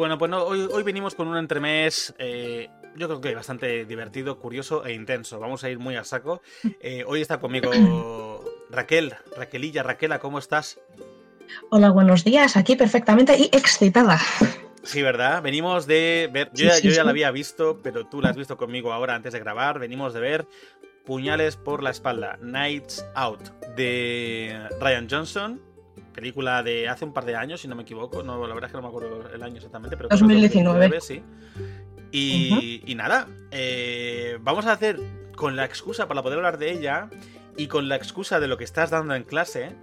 Bueno, pues hoy, hoy, venimos con un entremés, eh, yo creo que bastante divertido, curioso e intenso. Vamos a ir muy a saco. Eh, hoy está conmigo Raquel, Raquelilla, Raquela, ¿cómo estás? Hola, buenos días, aquí perfectamente y excitada. Sí, ¿verdad? Venimos de ver, yo, ya, la había visto, pero tú la has visto conmigo ahora antes de grabar. Venimos de ver Puñales por la espalda, Nights Out, de Ryan Johnson, película de hace un par de años, si no me equivoco. No, la verdad es que no me acuerdo el año exactamente, pero 2019. sí. Y, y nada, eh, vamos a hacer con la excusa para poder hablar de ella y con la excusa de lo que estás dando en clase,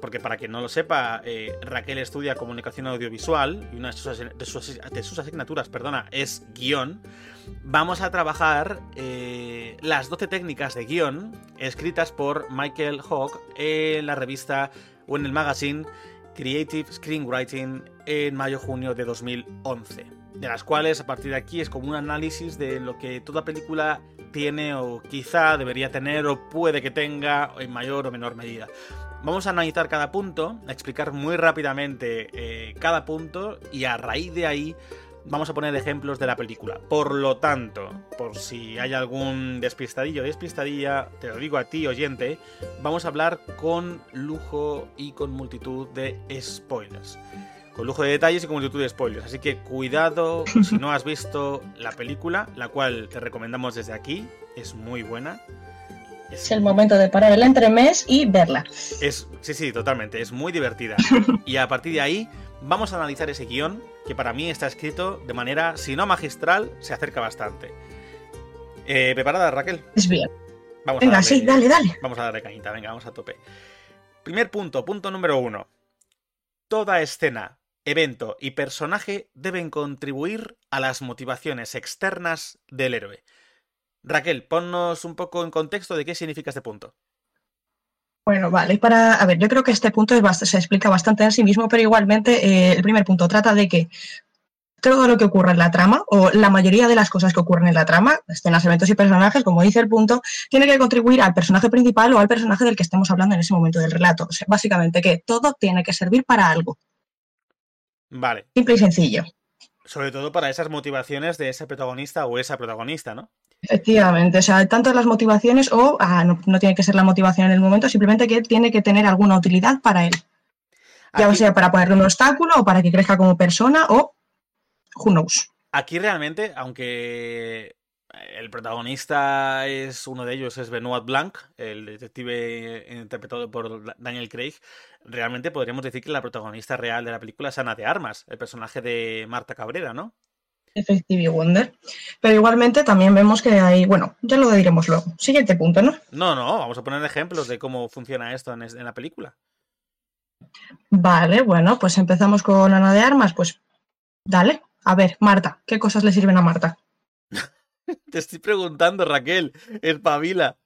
porque para quien no lo sepa, eh, Raquel estudia comunicación audiovisual y una de sus, asignaturas, perdona, es guion. Vamos a trabajar eh, las 12 técnicas de guion escritas por Michael Hawke en la revista o en el magazine Creative Screenwriting en mayo-junio de 2011. De las cuales a partir de aquí es como un análisis de lo que toda película tiene o quizá debería tener o puede que tenga en mayor o menor medida. Vamos a analizar cada punto, a explicar muy rápidamente eh, cada punto y a raíz de ahí vamos a poner ejemplos de la película. Por lo tanto, por si hay algún despistadillo o despistadilla, te lo digo a ti, oyente, vamos a hablar con lujo y con multitud de spoilers. Con lujo de detalles y con multitud de spoilers. Así que cuidado si no has visto la película, la cual te recomendamos desde aquí. Es muy buena. Es el momento de parar el entremés y verla. Es, sí, sí, totalmente. Es muy divertida. y a partir de ahí vamos a analizar ese guion que para mí está escrito de manera, si no magistral, se acerca bastante. Eh, ¿Preparada, Raquel? Es bien. Vamos venga, sí, dale, dale. Vamos a darle cañita, venga, vamos a tope. Primer punto, punto número uno. Toda escena, evento y personaje deben contribuir a las motivaciones externas del héroe. Raquel, ponnos un poco en contexto de qué significa este punto. Bueno, vale, para, a ver, yo creo que este punto se explica bastante en sí mismo, pero igualmente eh, el primer punto trata de que todo lo que ocurre en la trama, o la mayoría de las cosas que ocurren en la trama, escenas, eventos y personajes, como dice el punto, tiene que contribuir al personaje principal o al personaje del que estemos hablando en ese momento del relato. O sea, básicamente que todo tiene que servir para algo. Vale. Simple y sencillo. Sobre todo para esas motivaciones de ese protagonista o esa protagonista, ¿no? Efectivamente, o sea, tanto las motivaciones o ah, no, tiene que ser la motivación en el momento, simplemente que tiene que tener alguna utilidad para él. Ya sea para ponerle un obstáculo o para que crezca como persona o who knows. Aquí realmente, aunque el protagonista es uno de ellos, es Benoit Blanc, el detective interpretado por Daniel Craig. Realmente podríamos decir que la protagonista real de la película es Ana de Armas, el personaje de Marta Cabrera, ¿no? Effective Wonder. Pero igualmente también vemos que hay, bueno, ya lo diremos luego. Siguiente punto, ¿no? No, no, vamos a poner ejemplos de cómo funciona esto en, la película. Vale, bueno, pues empezamos con Ana de Armas, pues dale. A ver, Marta, ¿qué cosas le sirven a Marta? Te estoy preguntando, Raquel, espabila.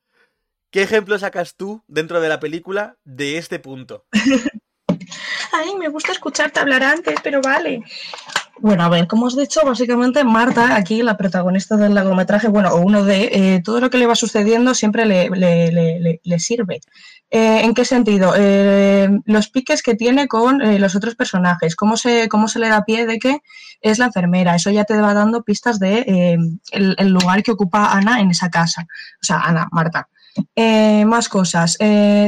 ¿Qué ejemplo sacas tú dentro de la película de este punto? Ay, me gusta escucharte hablar antes, pero vale. Bueno, a ver, como os he dicho, básicamente Marta, aquí la protagonista del largometraje, bueno, o uno de, eh, todo lo que le va sucediendo siempre le, le, sirve. Eh, ¿En qué sentido? Eh, los piques que tiene con los otros personajes, cómo se, cómo se le da pie de que es la enfermera, eso ya te va dando pistas de el, lugar que ocupa Ana en esa casa, o sea, Ana, Marta. Más cosas.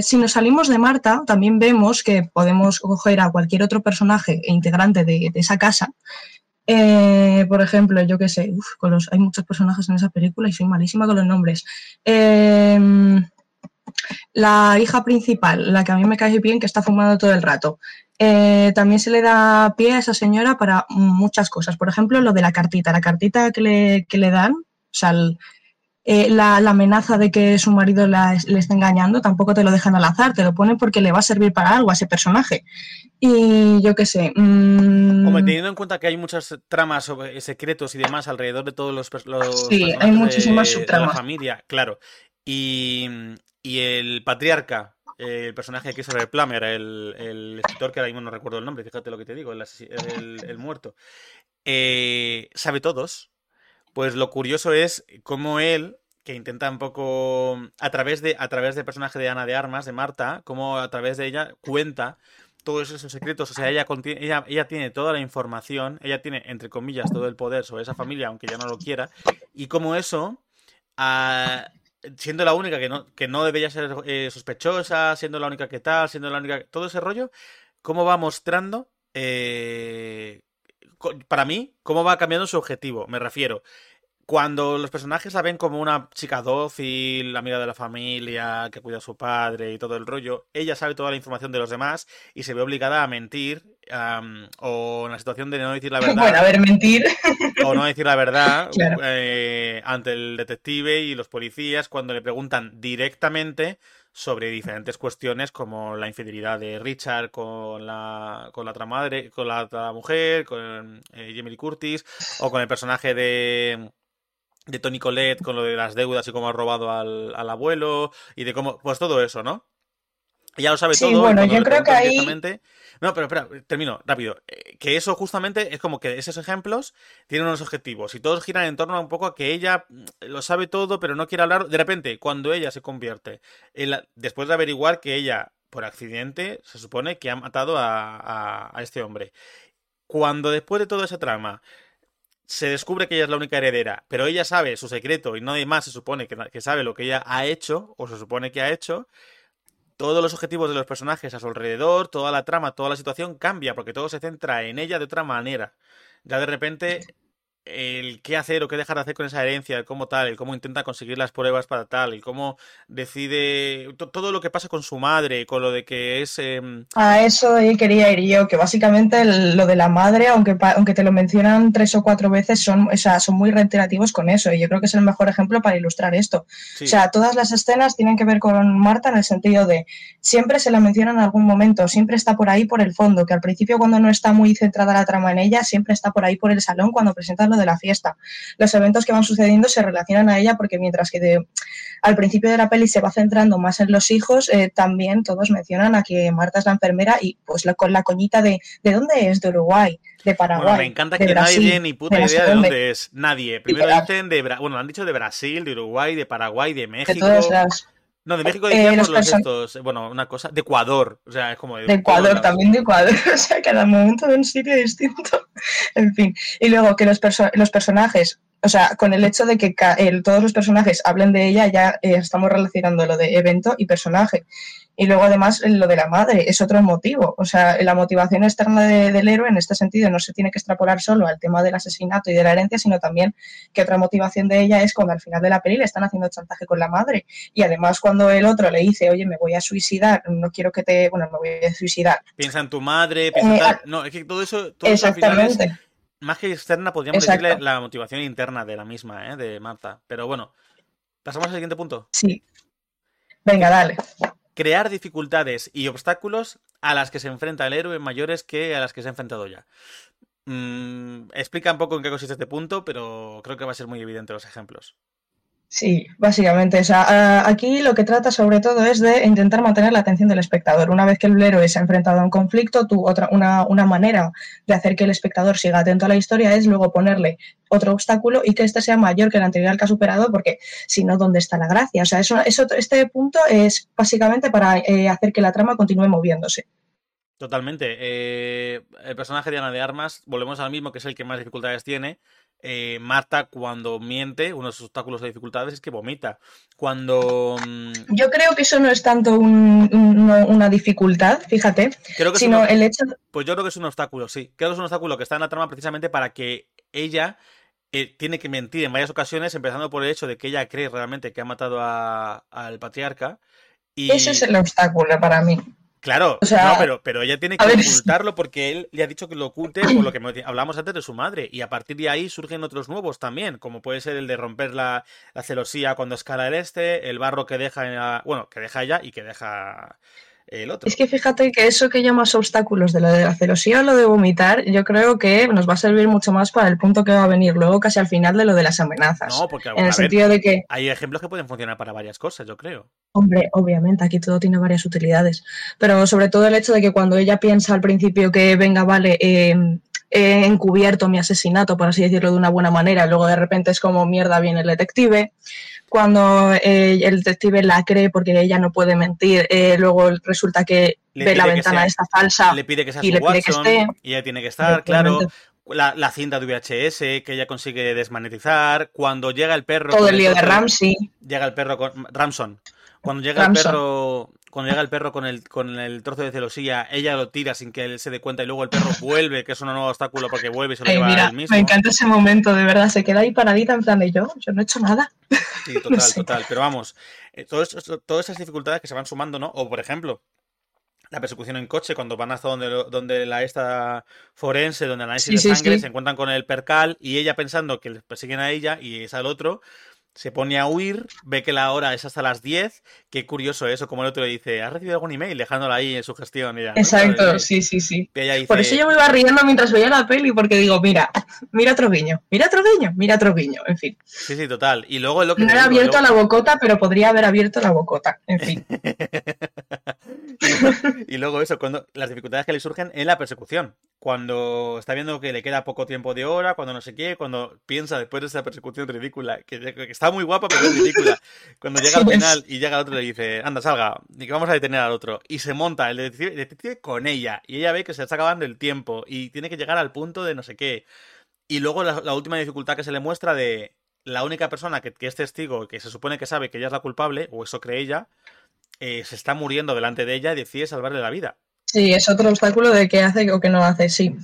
si nos salimos de Marta, también vemos que podemos coger a cualquier otro personaje e integrante de, esa casa eh, por ejemplo, yo qué sé, los, hay muchos personajes en esa película y soy malísima con los nombres. Em, la hija principal, la que a mí me cae bien, que está fumando todo el rato. Eh, también se le da pie a esa señora para muchas cosas. Por ejemplo, lo de la cartita. La cartita que le, que le dan, o sea, eh, la, amenaza de que su marido le está engañando, tampoco te lo dejan al azar, te lo ponen porque le va a servir para algo a ese personaje. Y yo qué sé. Mmm... teniendo en cuenta que hay muchas tramas sobre secretos y demás alrededor de todos los, los Sí, hay muchísimas subtramas. De la familia, claro. Y, y el patriarca, el personaje que es el Plummer, el, el, escritor que ahora mismo no recuerdo el nombre, fíjate lo que te digo, el, el muerto, eh, sabe todos. Pues lo curioso es cómo él que intenta un poco a través de a través del personaje de Ana de Armas de Marta como a través de ella cuenta todos esos secretos. O sea ella ella ella tiene toda la información ella tiene entre comillas todo el poder sobre esa familia aunque ya no lo quiera y como eso siendo la única que no que no debería ser eh, sospechosa siendo la única que tal siendo la única todo ese rollo cómo va mostrando eh, para mí cómo va cambiando su objetivo me refiero cuando los personajes la ven como una chica dócil, amiga de la familia, que cuida a su padre y todo el rollo, ella sabe toda la información de los demás y se ve obligada a mentir o en la situación de no decir la verdad. Bueno, a ver, mentir. O no decir la verdad eh, ante el detective y los policías cuando le preguntan directamente sobre diferentes cuestiones como la infidelidad de Richard con la, con la otra madre, con la otra mujer, con eh, Lee Curtis, o con el personaje de de Tony Colette con lo de las deudas y cómo ha robado al, abuelo y de cómo, pues todo eso, ¿no? Ya lo sabe sí, todo. Bueno, yo creo que ahí... No, pero espera, termino rápido. Eh, que eso justamente es como que esos ejemplos tienen unos objetivos y todos giran en torno a un poco a que ella mm, lo sabe todo, pero no quiere hablar. De repente, cuando ella se convierte, en después de averiguar que ella, por accidente, se supone que ha matado a, a este hombre. Cuando después de toda esa trama se descubre que ella es la única heredera, pero ella sabe su secreto y nadie más se supone que, sabe lo que ella ha hecho, o se supone que ha hecho, todos los objetivos de los personajes a su alrededor, toda la trama, toda la situación cambia, porque todo se centra en ella de otra manera. Ya de repente el qué hacer o qué dejar de hacer con esa herencia, el cómo tal, el cómo intenta conseguir las pruebas para tal, el cómo decide todo lo que pasa con su madre, con lo de que es... Em, a eso quería ir yo, que básicamente lo de la madre, aunque, aunque te lo mencionan tres o cuatro veces, son, o sea, son muy reiterativos con eso, y yo creo que es el mejor ejemplo para ilustrar esto. O sea, todas las escenas tienen que ver con Marta en el sentido de siempre se la menciona en algún momento, siempre está por ahí por el fondo, que al principio cuando no está muy centrada la trama en ella, siempre está por ahí por el salón cuando presentan de la fiesta. Los eventos que van sucediendo se relacionan a ella porque mientras que al principio de la peli se va centrando más en los hijos, eh, también todos mencionan a que Marta es la enfermera y pues con la coñita de ¿de dónde es? De Uruguay, de Paraguay. me encanta que nadie tiene ni puta idea de dónde es. Nadie. Primero dicen de bueno, han dicho de Brasil, de Uruguay, de Paraguay, de México. No, de México eh, decíamos los, estos, bueno, una cosa, de Ecuador, o sea, es como de, Ecuador, también de Ecuador, o sea, cada momento de un sitio distinto, en fin. Y luego que los, los personajes, o sea, con el hecho de que todos los personajes hablen de ella, ya eh, estamos relacionando lo de evento y personaje. Y luego además lo de la madre es otro motivo. O sea, la motivación externa del héroe en este sentido no se tiene que extrapolar solo al tema del asesinato y de la herencia, sino también que otra motivación de ella es cuando al final de la peli le están haciendo chantaje con la madre. Y además cuando el otro le dice, oye, me voy a suicidar, no quiero que te... Bueno, me voy a suicidar. Piensa en tu madre, piensa en eh, No, es que todo eso... Todo exactamente. Más que externa, podríamos decirle la motivación interna de la misma, ¿eh? de Marta. Pero bueno, pasamos al siguiente punto. Sí. Venga, dale crear dificultades y obstáculos a las que se enfrenta el héroe mayores que a las que se ha enfrentado ya. Mm, explica un poco en qué consiste este punto, pero creo que va a ser muy evidente los ejemplos. Sí, básicamente. O sea, aquí lo que trata sobre todo es de intentar mantener la atención del espectador. Una vez que el héroe se ha enfrentado a un conflicto, tú, otra, una, una, manera de hacer que el espectador siga atento a la historia es luego ponerle otro obstáculo y que este sea mayor que el anterior que ha superado, porque si no, ¿dónde está la gracia? O sea, eso, eso, este punto es básicamente para eh, hacer que la trama continúe moviéndose. Totalmente. Eh, el personaje de Ana de Armas, volvemos al mismo, que es el que más dificultades tiene eh, Marta cuando miente, uno de sus obstáculos de dificultades es que vomita. Cuando... Mm, yo creo que eso no es tanto una dificultad, fíjate, sino el hecho... Pues yo creo que es un obstáculo, sí. Creo que es un obstáculo que está en la trama precisamente para que ella eh, tiene que mentir en varias ocasiones, empezando por el hecho de que ella cree realmente que ha matado al patriarca. Y... Ese es el obstáculo para mí. Claro, no, pero, pero ella tiene que ocultarlo porque él le ha dicho que lo oculte por lo que hablamos antes de su madre. Y a partir de ahí surgen otros nuevos también, como puede ser el de romper la, celosía cuando escala el este, el barro que deja, bueno, que deja ella y que deja es que fíjate que eso que llamas obstáculos de lo de la celosía o lo de vomitar, yo creo que nos va a servir mucho más para el punto que va a venir luego, casi al final de lo de las amenazas. No, porque en el sentido de que. Hay ejemplos que pueden funcionar para varias cosas, yo creo. Hombre, obviamente, aquí todo tiene varias utilidades. Pero sobre todo el hecho de que cuando ella piensa al principio que, venga, vale, eh, he encubierto mi asesinato, por así decirlo de una buena manera, luego de repente es como mierda viene el detective. Cuando eh, el detective la cree porque ella no puede mentir, eh, luego resulta que ve la ventana esta falsa le pide que sea y le pide que esté. Y ella tiene que estar, claro. La, la, cinta de VHS que ella consigue desmagnetizar. Cuando llega el perro. Todo el lío de Ramsey. Llega el perro con. Ramson. Cuando llega el perro cuando llega el perro con el, con el trozo de celosía, ella lo tira sin que él se dé cuenta y luego el perro vuelve, que es un nuevo obstáculo porque vuelve y se lo lleva mira, mismo. Me encanta ese momento, de verdad, se queda ahí paradita en plan de yo, yo no he hecho nada. Sí, total, total. Pero vamos, eh, todas esas dificultades que se van sumando, ¿no? O por ejemplo, la persecución en coche, cuando van hasta donde, donde la esta forense, donde análisis de sangre, se encuentran con el percal y ella pensando que les persiguen a ella y es al otro, se pone a huir, ve que la hora es hasta las 10. Qué curioso eso, como el otro le dice, ¿has recibido algún email? Dejándola ahí en su gestión. Exacto, sí, sí, sí. Por eso yo me iba riendo mientras veía la peli, porque digo, mira, mira otro guiño, mira otro guiño, mira otro guiño, en fin. Sí, sí, total. Y luego lo que. No he abierto la bocota, pero podría haber abierto la bocota, en fin. y luego eso, cuando las dificultades que le surgen en la persecución cuando está viendo que le queda poco tiempo de hora, cuando no sé qué, cuando piensa después de esa persecución ridícula, que, está muy guapa pero es ridícula, cuando llega al final y llega el otro le dice, anda, salga, y que vamos a detener al otro, y se monta el detective, con ella, y ella ve que se está acabando el tiempo y tiene que llegar al punto de no sé qué. Y luego la, última dificultad que se le muestra de la única persona que, es testigo, que se supone que sabe que ella es la culpable, o eso cree ella, eh, se está muriendo delante de ella y decide salvarle la vida. Sí, es otro obstáculo de qué hace o qué no hace, sí.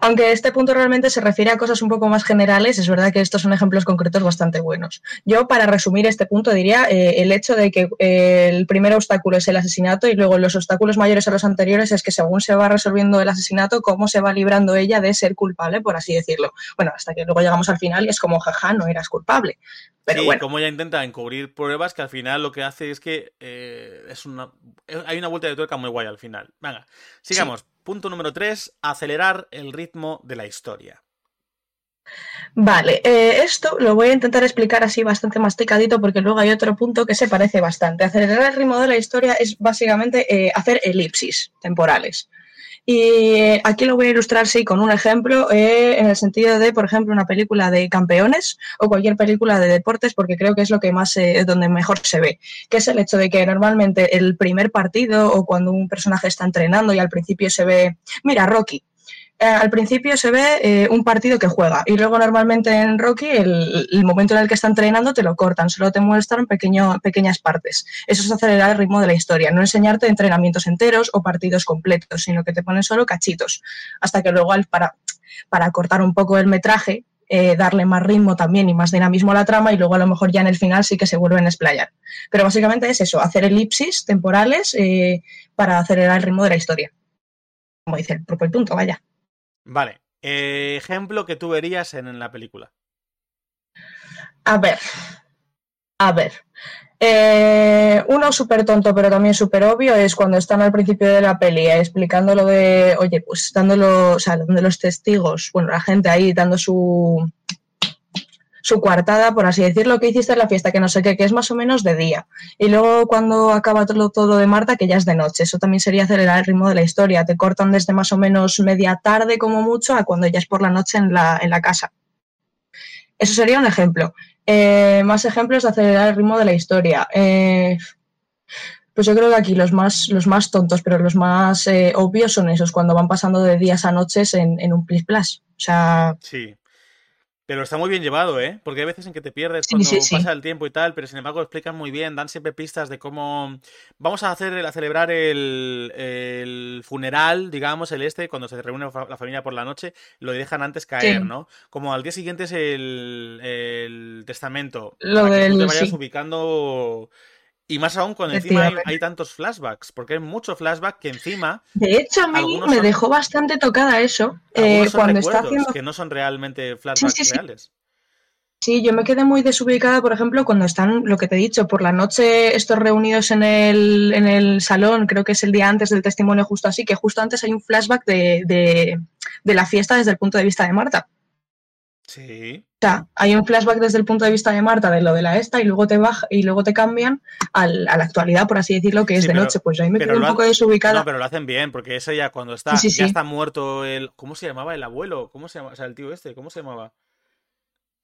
Aunque este punto realmente se refiere a cosas un poco más generales, es verdad que estos son ejemplos concretos bastante buenos. Yo, para resumir este punto, diría eh, el hecho de que eh, el primer obstáculo es el asesinato y luego los obstáculos mayores a los anteriores es que según se va resolviendo el asesinato, cómo se va librando ella de ser culpable, por así decirlo. Bueno, hasta que luego llegamos al final y es como, jaja, no eras culpable. Pero sí, como ella intenta encubrir pruebas que al final lo que hace es que eh, es una, hay una vuelta de tuerca muy guay al final. Venga, sigamos. Punto número 3, acelerar el ritmo de la historia. Vale, eh, esto lo voy a intentar explicar así bastante masticadito porque luego hay otro punto que se parece bastante. Acelerar el ritmo de la historia es básicamente eh, hacer elipsis temporales. Y aquí lo voy a ilustrar, sí, con un ejemplo, eh, en el sentido de, por ejemplo, una película de campeones o cualquier película de deportes, porque creo que es lo que más, es donde mejor se ve, que es el hecho de que normalmente el primer partido o cuando un personaje está entrenando y al principio se ve, mira, Rocky, eh, al principio se ve eh, un partido que juega y luego normalmente en Rocky el, momento en el que está entrenando te lo cortan, solo te muestran pequeño, pequeñas partes. Eso es acelerar el ritmo de la historia, no enseñarte entrenamientos enteros o partidos completos, sino que te ponen solo cachitos, hasta que luego para, para cortar un poco el metraje, eh, darle más ritmo también y más dinamismo a la trama y luego a lo mejor ya en el final sí que se vuelven a explayar. Pero básicamente es eso, hacer elipsis temporales para acelerar el ritmo de la historia. Como dice el propio punto, vaya. Vale. Eh, ejemplo que tú verías en, la película. A ver. A ver. Eh, uno súper tonto, pero también súper obvio, es cuando están al principio de la peli eh, explicando lo de, oye, pues dándolo, o sea, donde los testigos, bueno, la gente ahí dando su, su coartada, por así decirlo, que hiciste en la fiesta, que no sé qué, que es más o menos de día. Y luego cuando acaba todo, todo de Marta, que ya es de noche. Eso también sería acelerar el ritmo de la historia. Te cortan desde más o menos media tarde como mucho a cuando ya es por la noche en la, en la casa. Eso sería un ejemplo. Eh, más ejemplos de acelerar el ritmo de la historia. Eh, pues yo creo que aquí los más, los más tontos, pero los más eh, obvios son esos, cuando van pasando de días a noches en, en un plis plus. O sea, sí. Pero está muy bien llevado, ¿eh? Porque hay veces en que te pierdes cuando pasa el tiempo y tal, pero sin embargo explican muy bien, dan siempre pistas de cómo vamos a hacer a celebrar el, funeral, digamos, el este, cuando se reúne la familia por la noche, lo dejan antes caer, ¿no? Como al día siguiente es el, testamento. Lo para que tú te vayas ubicando y más aún cuando encima hay, tantos flashbacks, porque hay mucho flashback que encima. De hecho, a mí me dejó bastante tocada eso. Eh, cuando está haciendo. que no son realmente flashbacks reales. Sí, yo me quedé muy desubicada, por ejemplo, cuando están, lo que te he dicho, por la noche estos reunidos en el, en el salón, creo que es el día antes del testimonio, justo así, que justo antes hay un flashback de, de, de la fiesta desde el punto de vista de Marta. Sí. O sea, hay un flashback desde el punto de vista de Marta de lo de la esta y luego te baja y luego te cambian al, a la actualidad, por así decirlo, que es Sí, de pero- noche. Pues ahí me quedé un lo ha- poco desubicada. No, pero lo hacen bien, porque ese ya cuando está, Sí, sí, ya está muerto el. ¿Cómo se llamaba el abuelo? ¿Cómo se llama? O sea, el tío este, ¿cómo se llamaba?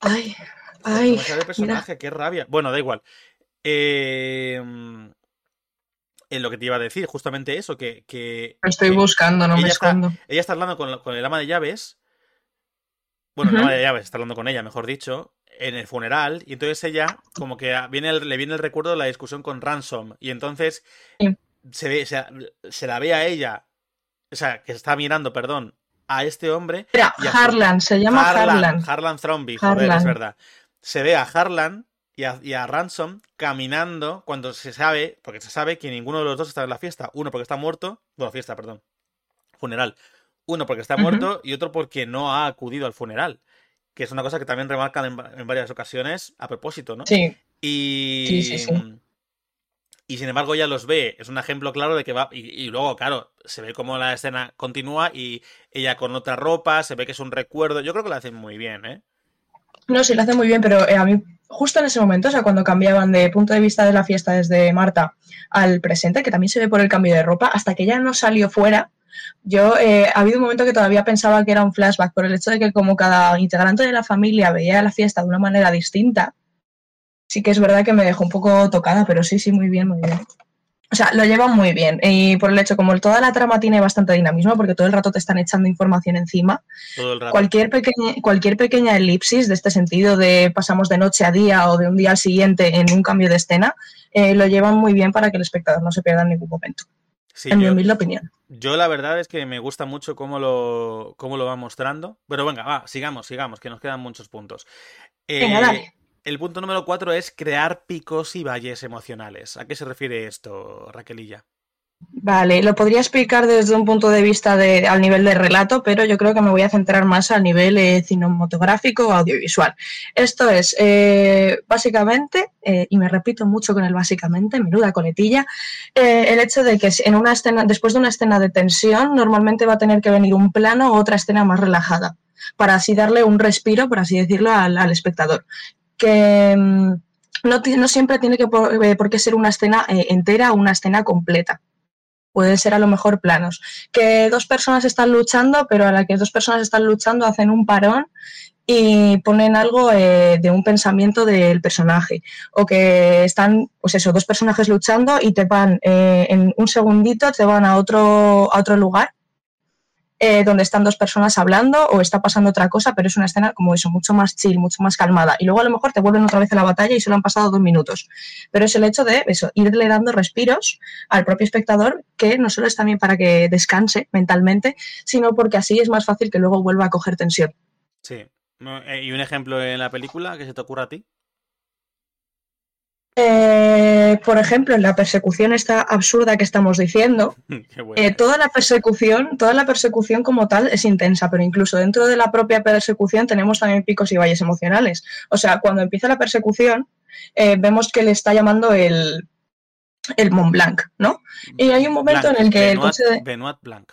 Ay, ay, el personaje, qué rabia. Bueno, da igual. Eh, mm, en lo que te iba a decir, justamente eso, que, que estoy buscando, no me ella está- escondo. ella está hablando con, con el ama de llaves. Bueno, Ujú. el ama de llaves está hablando con ella, mejor dicho, en el funeral. Y entonces ella, como que viene el- le viene el recuerdo de la discusión con Ransom. Y entonces Sí. se, ve, se, se la ve a ella, o sea, que está mirando, perdón, a este hombre. Mira, y Harlan, se llama Harlan. Harlan Thrombey, joder, Harlan. es verdad. Se ve a Harlan y a, y a Ransom caminando cuando se sabe, porque se sabe que ninguno de los dos está en la fiesta. Uno porque está muerto, bueno, fiesta, perdón, funeral. Uno porque está muerto y otro porque no ha acudido al funeral. Que es una cosa que también remarcan en, va- en varias ocasiones a propósito, ¿no? Sí, Y, Sí, sí, sí. y sin embargo ella los ve. Es un ejemplo claro de que va. Y, y luego, claro, se ve cómo la escena continúa y ella con otra ropa, se ve que es un recuerdo. Yo creo que lo hacen muy bien, ¿eh? no, sí, lo hace muy bien, pero eh, a mí, justo en ese momento, o sea, cuando cambiaban de punto de vista de la fiesta desde Marta al presente, que también se ve por el cambio de ropa, hasta que ella no salió fuera, yo eh, ha habido un momento que todavía pensaba que era un flashback, por el hecho de que como cada integrante de la familia veía la fiesta de una manera distinta, sí que es verdad que me dejó un poco tocada, pero sí, sí, muy bien, muy bien. O sea, lo llevan muy bien. Y por el hecho, como toda la trama tiene bastante dinamismo, porque todo el rato te están echando información encima, Todo el rato. cualquier pequeña, cualquier pequeña elipsis de este sentido de pasamos de noche a día o de un día al siguiente en un cambio de escena, eh, lo llevan muy bien para que el espectador no se pierda en ningún momento, Sí, en mi humilde opinión. yo la verdad es que me gusta mucho cómo lo, cómo lo va mostrando. Pero venga, va, sigamos, sigamos, que nos quedan muchos puntos. Venga, Eh, dale. el punto número cuatro es crear picos y valles emocionales. ¿A qué se refiere esto, Raquelilla? Vale, lo podría explicar desde un punto de vista de, al nivel de relato, pero yo creo que me voy a centrar más al nivel eh, cinematográfico o audiovisual. Esto es, eh, básicamente, eh, y me repito mucho con el básicamente, menuda coletilla, el hecho de que en una escena, después de una escena de tensión, normalmente va a tener que venir un plano o otra escena más relajada, para así darle un respiro, por así decirlo, al, espectador. Que mm, no, no siempre tiene que por, por qué ser una escena entera o una escena completa puede ser a lo mejor planos. Que dos personas están luchando, pero a la que dos personas están luchando hacen un parón y ponen algo eh, de un pensamiento del personaje. O que están, pues eso, dos personajes luchando y te van eh, en un segundito, te van a otro, a otro lugar. Eh, donde están dos personas hablando o está pasando otra cosa, pero es una escena como eso, mucho más chill, mucho más calmada. Y luego a lo mejor te vuelven otra vez a la batalla y solo han pasado dos minutos. Pero es el hecho de eso, irle dando respiros al propio espectador, que no solo es también para que descanse mentalmente, sino porque así es más fácil que luego vuelva a coger tensión. Sí. Eh, ¿Y un ejemplo en la película que se te ocurra a ti? Eh, por ejemplo, en la persecución esta absurda que estamos diciendo, eh, toda la persecución, toda la persecución como tal es intensa, pero incluso dentro de la propia persecución tenemos también picos y valles emocionales. O sea, cuando empieza la persecución, eh, vemos que le está llamando el, el Mont Blanc, ¿no? Y hay un momento Blanc, en el que el Benoit, coche de... Benoit Blanc.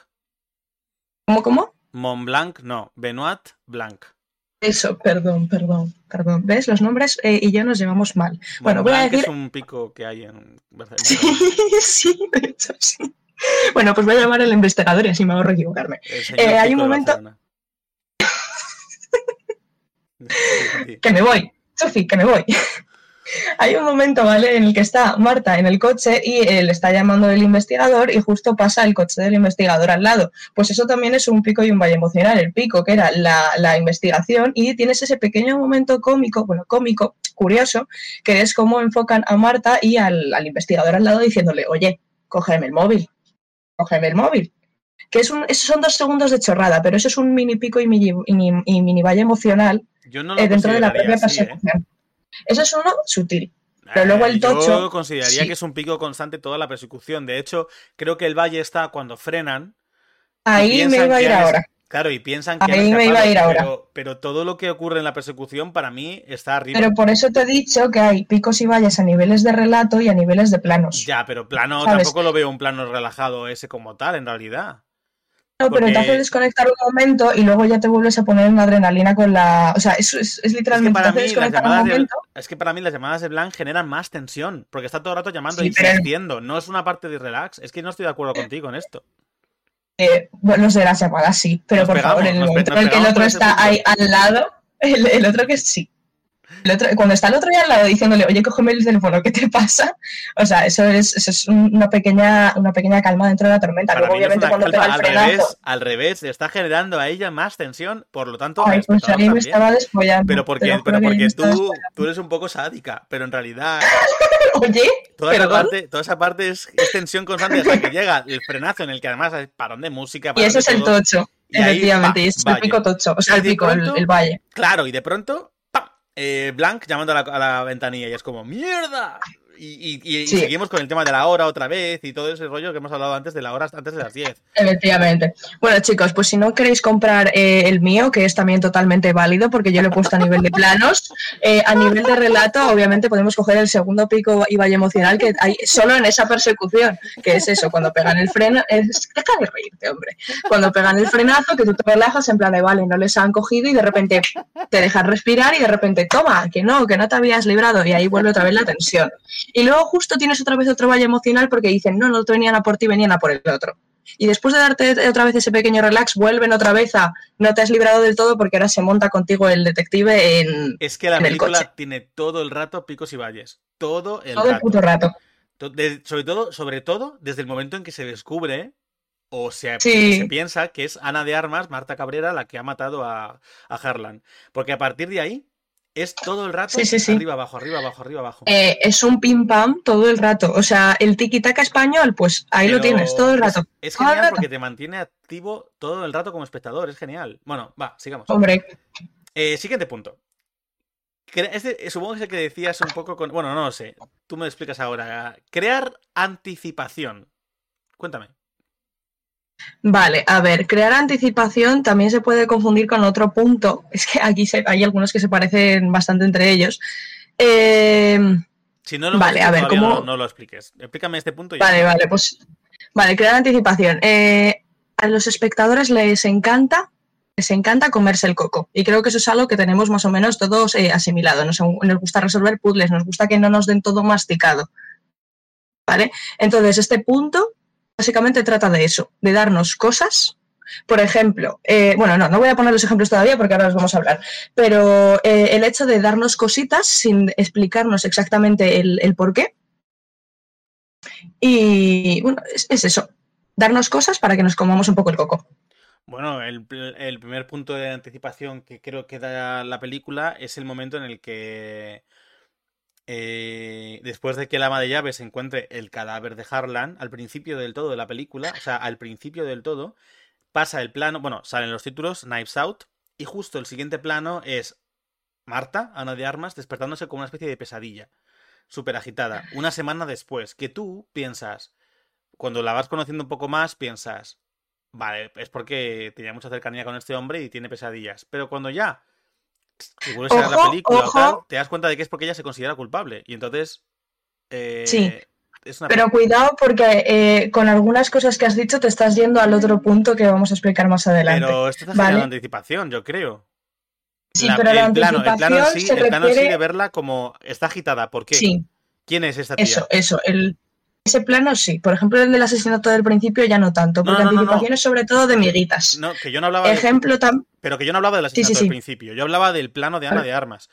¿Cómo, cómo? Mont Blanc, no. Benoit Blanc. Eso, perdón, perdón, perdón. ¿Ves? Los nombres eh, y yo nos llevamos mal. Bueno, voy a decir- es un pico que hay en Barcelona. Sí, sí, de hecho sí. Bueno, pues voy a llamar al investigador y así me ahorro equivocarme. Eh, hay un momento-. Que me voy, Sofi, que me voy. Hay un momento, ¿vale?, en el que está Marta en el coche y eh, le está llamando el investigador y justo pasa el coche del investigador al lado. Pues eso también es un pico y un valle emocional. El pico, que era la, la investigación, y tienes ese pequeño momento cómico, bueno, cómico, curioso, que es cómo enfocan a Marta y al, al investigador al lado diciéndole, oye, cógeme el móvil, cógeme el móvil. Que es un, esos son dos segundos de chorrada, pero eso es un mini pico y mini, y mini- y mini valle emocional Yo no lo eh, dentro de la propia así, ¿eh? Eso es uno sutil. Pero luego el Eh, tocho- Yo consideraría sí. que es un pico constante toda la persecución. De hecho, creo que el valle está cuando frenan. Ahí me iba a ir ahora. Claro, y piensan que Ahí me iba a ir ahora. Pero, pero todo lo que ocurre en la persecución para mí está arriba. Pero por eso te he dicho que hay picos y valles a niveles de relato y a niveles de planos. Ya, pero plano ¿Sabes? tampoco lo veo un plano relajado ese como tal, en realidad. No, pero te hace desconectar un momento y luego ya te vuelves a poner una adrenalina con la. O sea, eso es, literalmente. Es que, para mí, las llamadas de, es que para mí las llamadas de Blanc generan más tensión, porque está todo el rato llamando y insistiendo. No es una parte de relax. Es que no estoy de acuerdo contigo en esto. Eh, bueno, de las llamadas sí, pero por favor, en el momento en el que el otro está ahí al lado, el otro que sí cuando está el otro día al lado diciéndole, oye, cógeme el teléfono, ¿qué te pasa? O sea, eso es, eso es una, pequeña, una pequeña calma dentro de la tormenta. Luego, obviamente, cuando pega el al frenazo... Revés, al revés, le está generando a ella más tensión, por lo tanto... Ay, pues a mí me estaba despollando. Pero porque, pero porque tú, tú eres un poco sádica, pero en realidad... oye, toda esa, parte, toda esa parte es, tensión constante hasta que llega el frenazo en el que además hay parón de música. y eso es el tocho. Efectivamente, y es el pico tocho, o sea, el pico, el, valle. Claro, y de pronto eh, Blanc llamando a la, ventanilla y es como ¡Mierda! Y, seguimos con el tema de la hora otra vez y todo ese rollo que hemos hablado antes de la hora antes de las 10. Efectivamente. Bueno, chicos, pues si no queréis comprar eh, el mío, que es también totalmente válido porque yo lo he puesto a nivel de planos, eh, a nivel de relato, obviamente podemos coger el segundo pico y valle emocional que hay solo en esa persecución, que es eso, cuando pegan el freno, es, deja de reírte, hombre, cuando pegan el frenazo, que tú te relajas en plan de, vale, no les han cogido y de repente te dejan respirar y de repente, toma, que no, que no te habías librado y ahí vuelve otra vez la tensión. Y luego justo tienes otra vez otro valle emocional porque dicen, no, no te venían a por ti, venían a por el otro. Y después de darte otra vez ese pequeño relax, vuelven otra vez a no te has librado del todo porque ahora se monta contigo el detective en. Es que la película tiene todo el rato picos y valles. Todo el todo rato. el puto rato. sobre, todo, sobre todo desde el momento en que se descubre o se, se, piensa que es Ana de Armas, Marta Cabrera, la que ha matado a, a Harlan. Porque a partir de ahí es todo el rato arriba, abajo, arriba, abajo, arriba, abajo. Eh, es un pim pam todo el rato. O sea, el tiki-taka español, pues ahí lo tienes, todo el rato. Es, genial porque te mantiene activo todo el rato como espectador, es genial. Bueno, va, sigamos. Hombre. Eh, siguiente punto. Este, supongo que es el que decías un poco con. Bueno, no lo sé. Tú me explicas ahora. Crear anticipación. Cuéntame. Vale, a ver, crear anticipación también se puede confundir con otro punto. Es que aquí hay algunos que se parecen bastante entre ellos. Eh, si no lo vale, a ver, ¿cómo... no, lo expliques. Explícame este punto. vale, vale, pues. Vale, crear anticipación. Eh, a los espectadores les encanta, les encanta comerse el coco. Y creo que eso es algo que tenemos más o menos todos eh, asimilado. Nos, nos gusta resolver puzzles, nos gusta que no nos den todo masticado. ¿Vale? Entonces, este punto básicamente trata de eso, de darnos cosas. Por ejemplo, eh, bueno, no, no voy a poner los ejemplos todavía porque ahora los vamos a hablar, pero eh, el hecho de darnos cositas sin explicarnos exactamente el, por qué. Y bueno, es, eso, darnos cosas para que nos comamos un poco el coco. Bueno, el, el, primer punto de anticipación que creo que da la película es el momento en el que eh, después de que el ama de llaves encuentre el cadáver de Harlan, al principio del todo de la película, o sea, al principio del todo, pasa el plano, bueno, salen los títulos, Knives Out, y justo el siguiente plano es Marta, Ana de Armas, despertándose como una especie de pesadilla, súper agitada, una semana después, que tú piensas, cuando la vas conociendo un poco más, piensas, vale, es porque tenía mucha cercanía con este hombre y tiene pesadillas, pero cuando ya si vuelves a ver la película, te das cuenta de que es porque ella se considera culpable. Y entonces. Eh, sí. Pero cuidado porque eh, con algunas cosas que has dicho te estás yendo al otro punto que vamos a explicar más adelante. Pero esto está ¿vale? anticipación, yo creo. Sí, pero la el plano, el plano sí, el plano sí de verla como está agitada. ¿Por qué? Sí. ¿Quién es esta tía? Eso, eso. El, ese plano sí. Por ejemplo, el del asesinato del principio ya no tanto, porque la anticipación es sobre todo de miguitas. No, que yo no hablaba Ejemplo de... Pero que yo no hablaba del asesinato del principio. Yo hablaba del plano de Ana de Armas.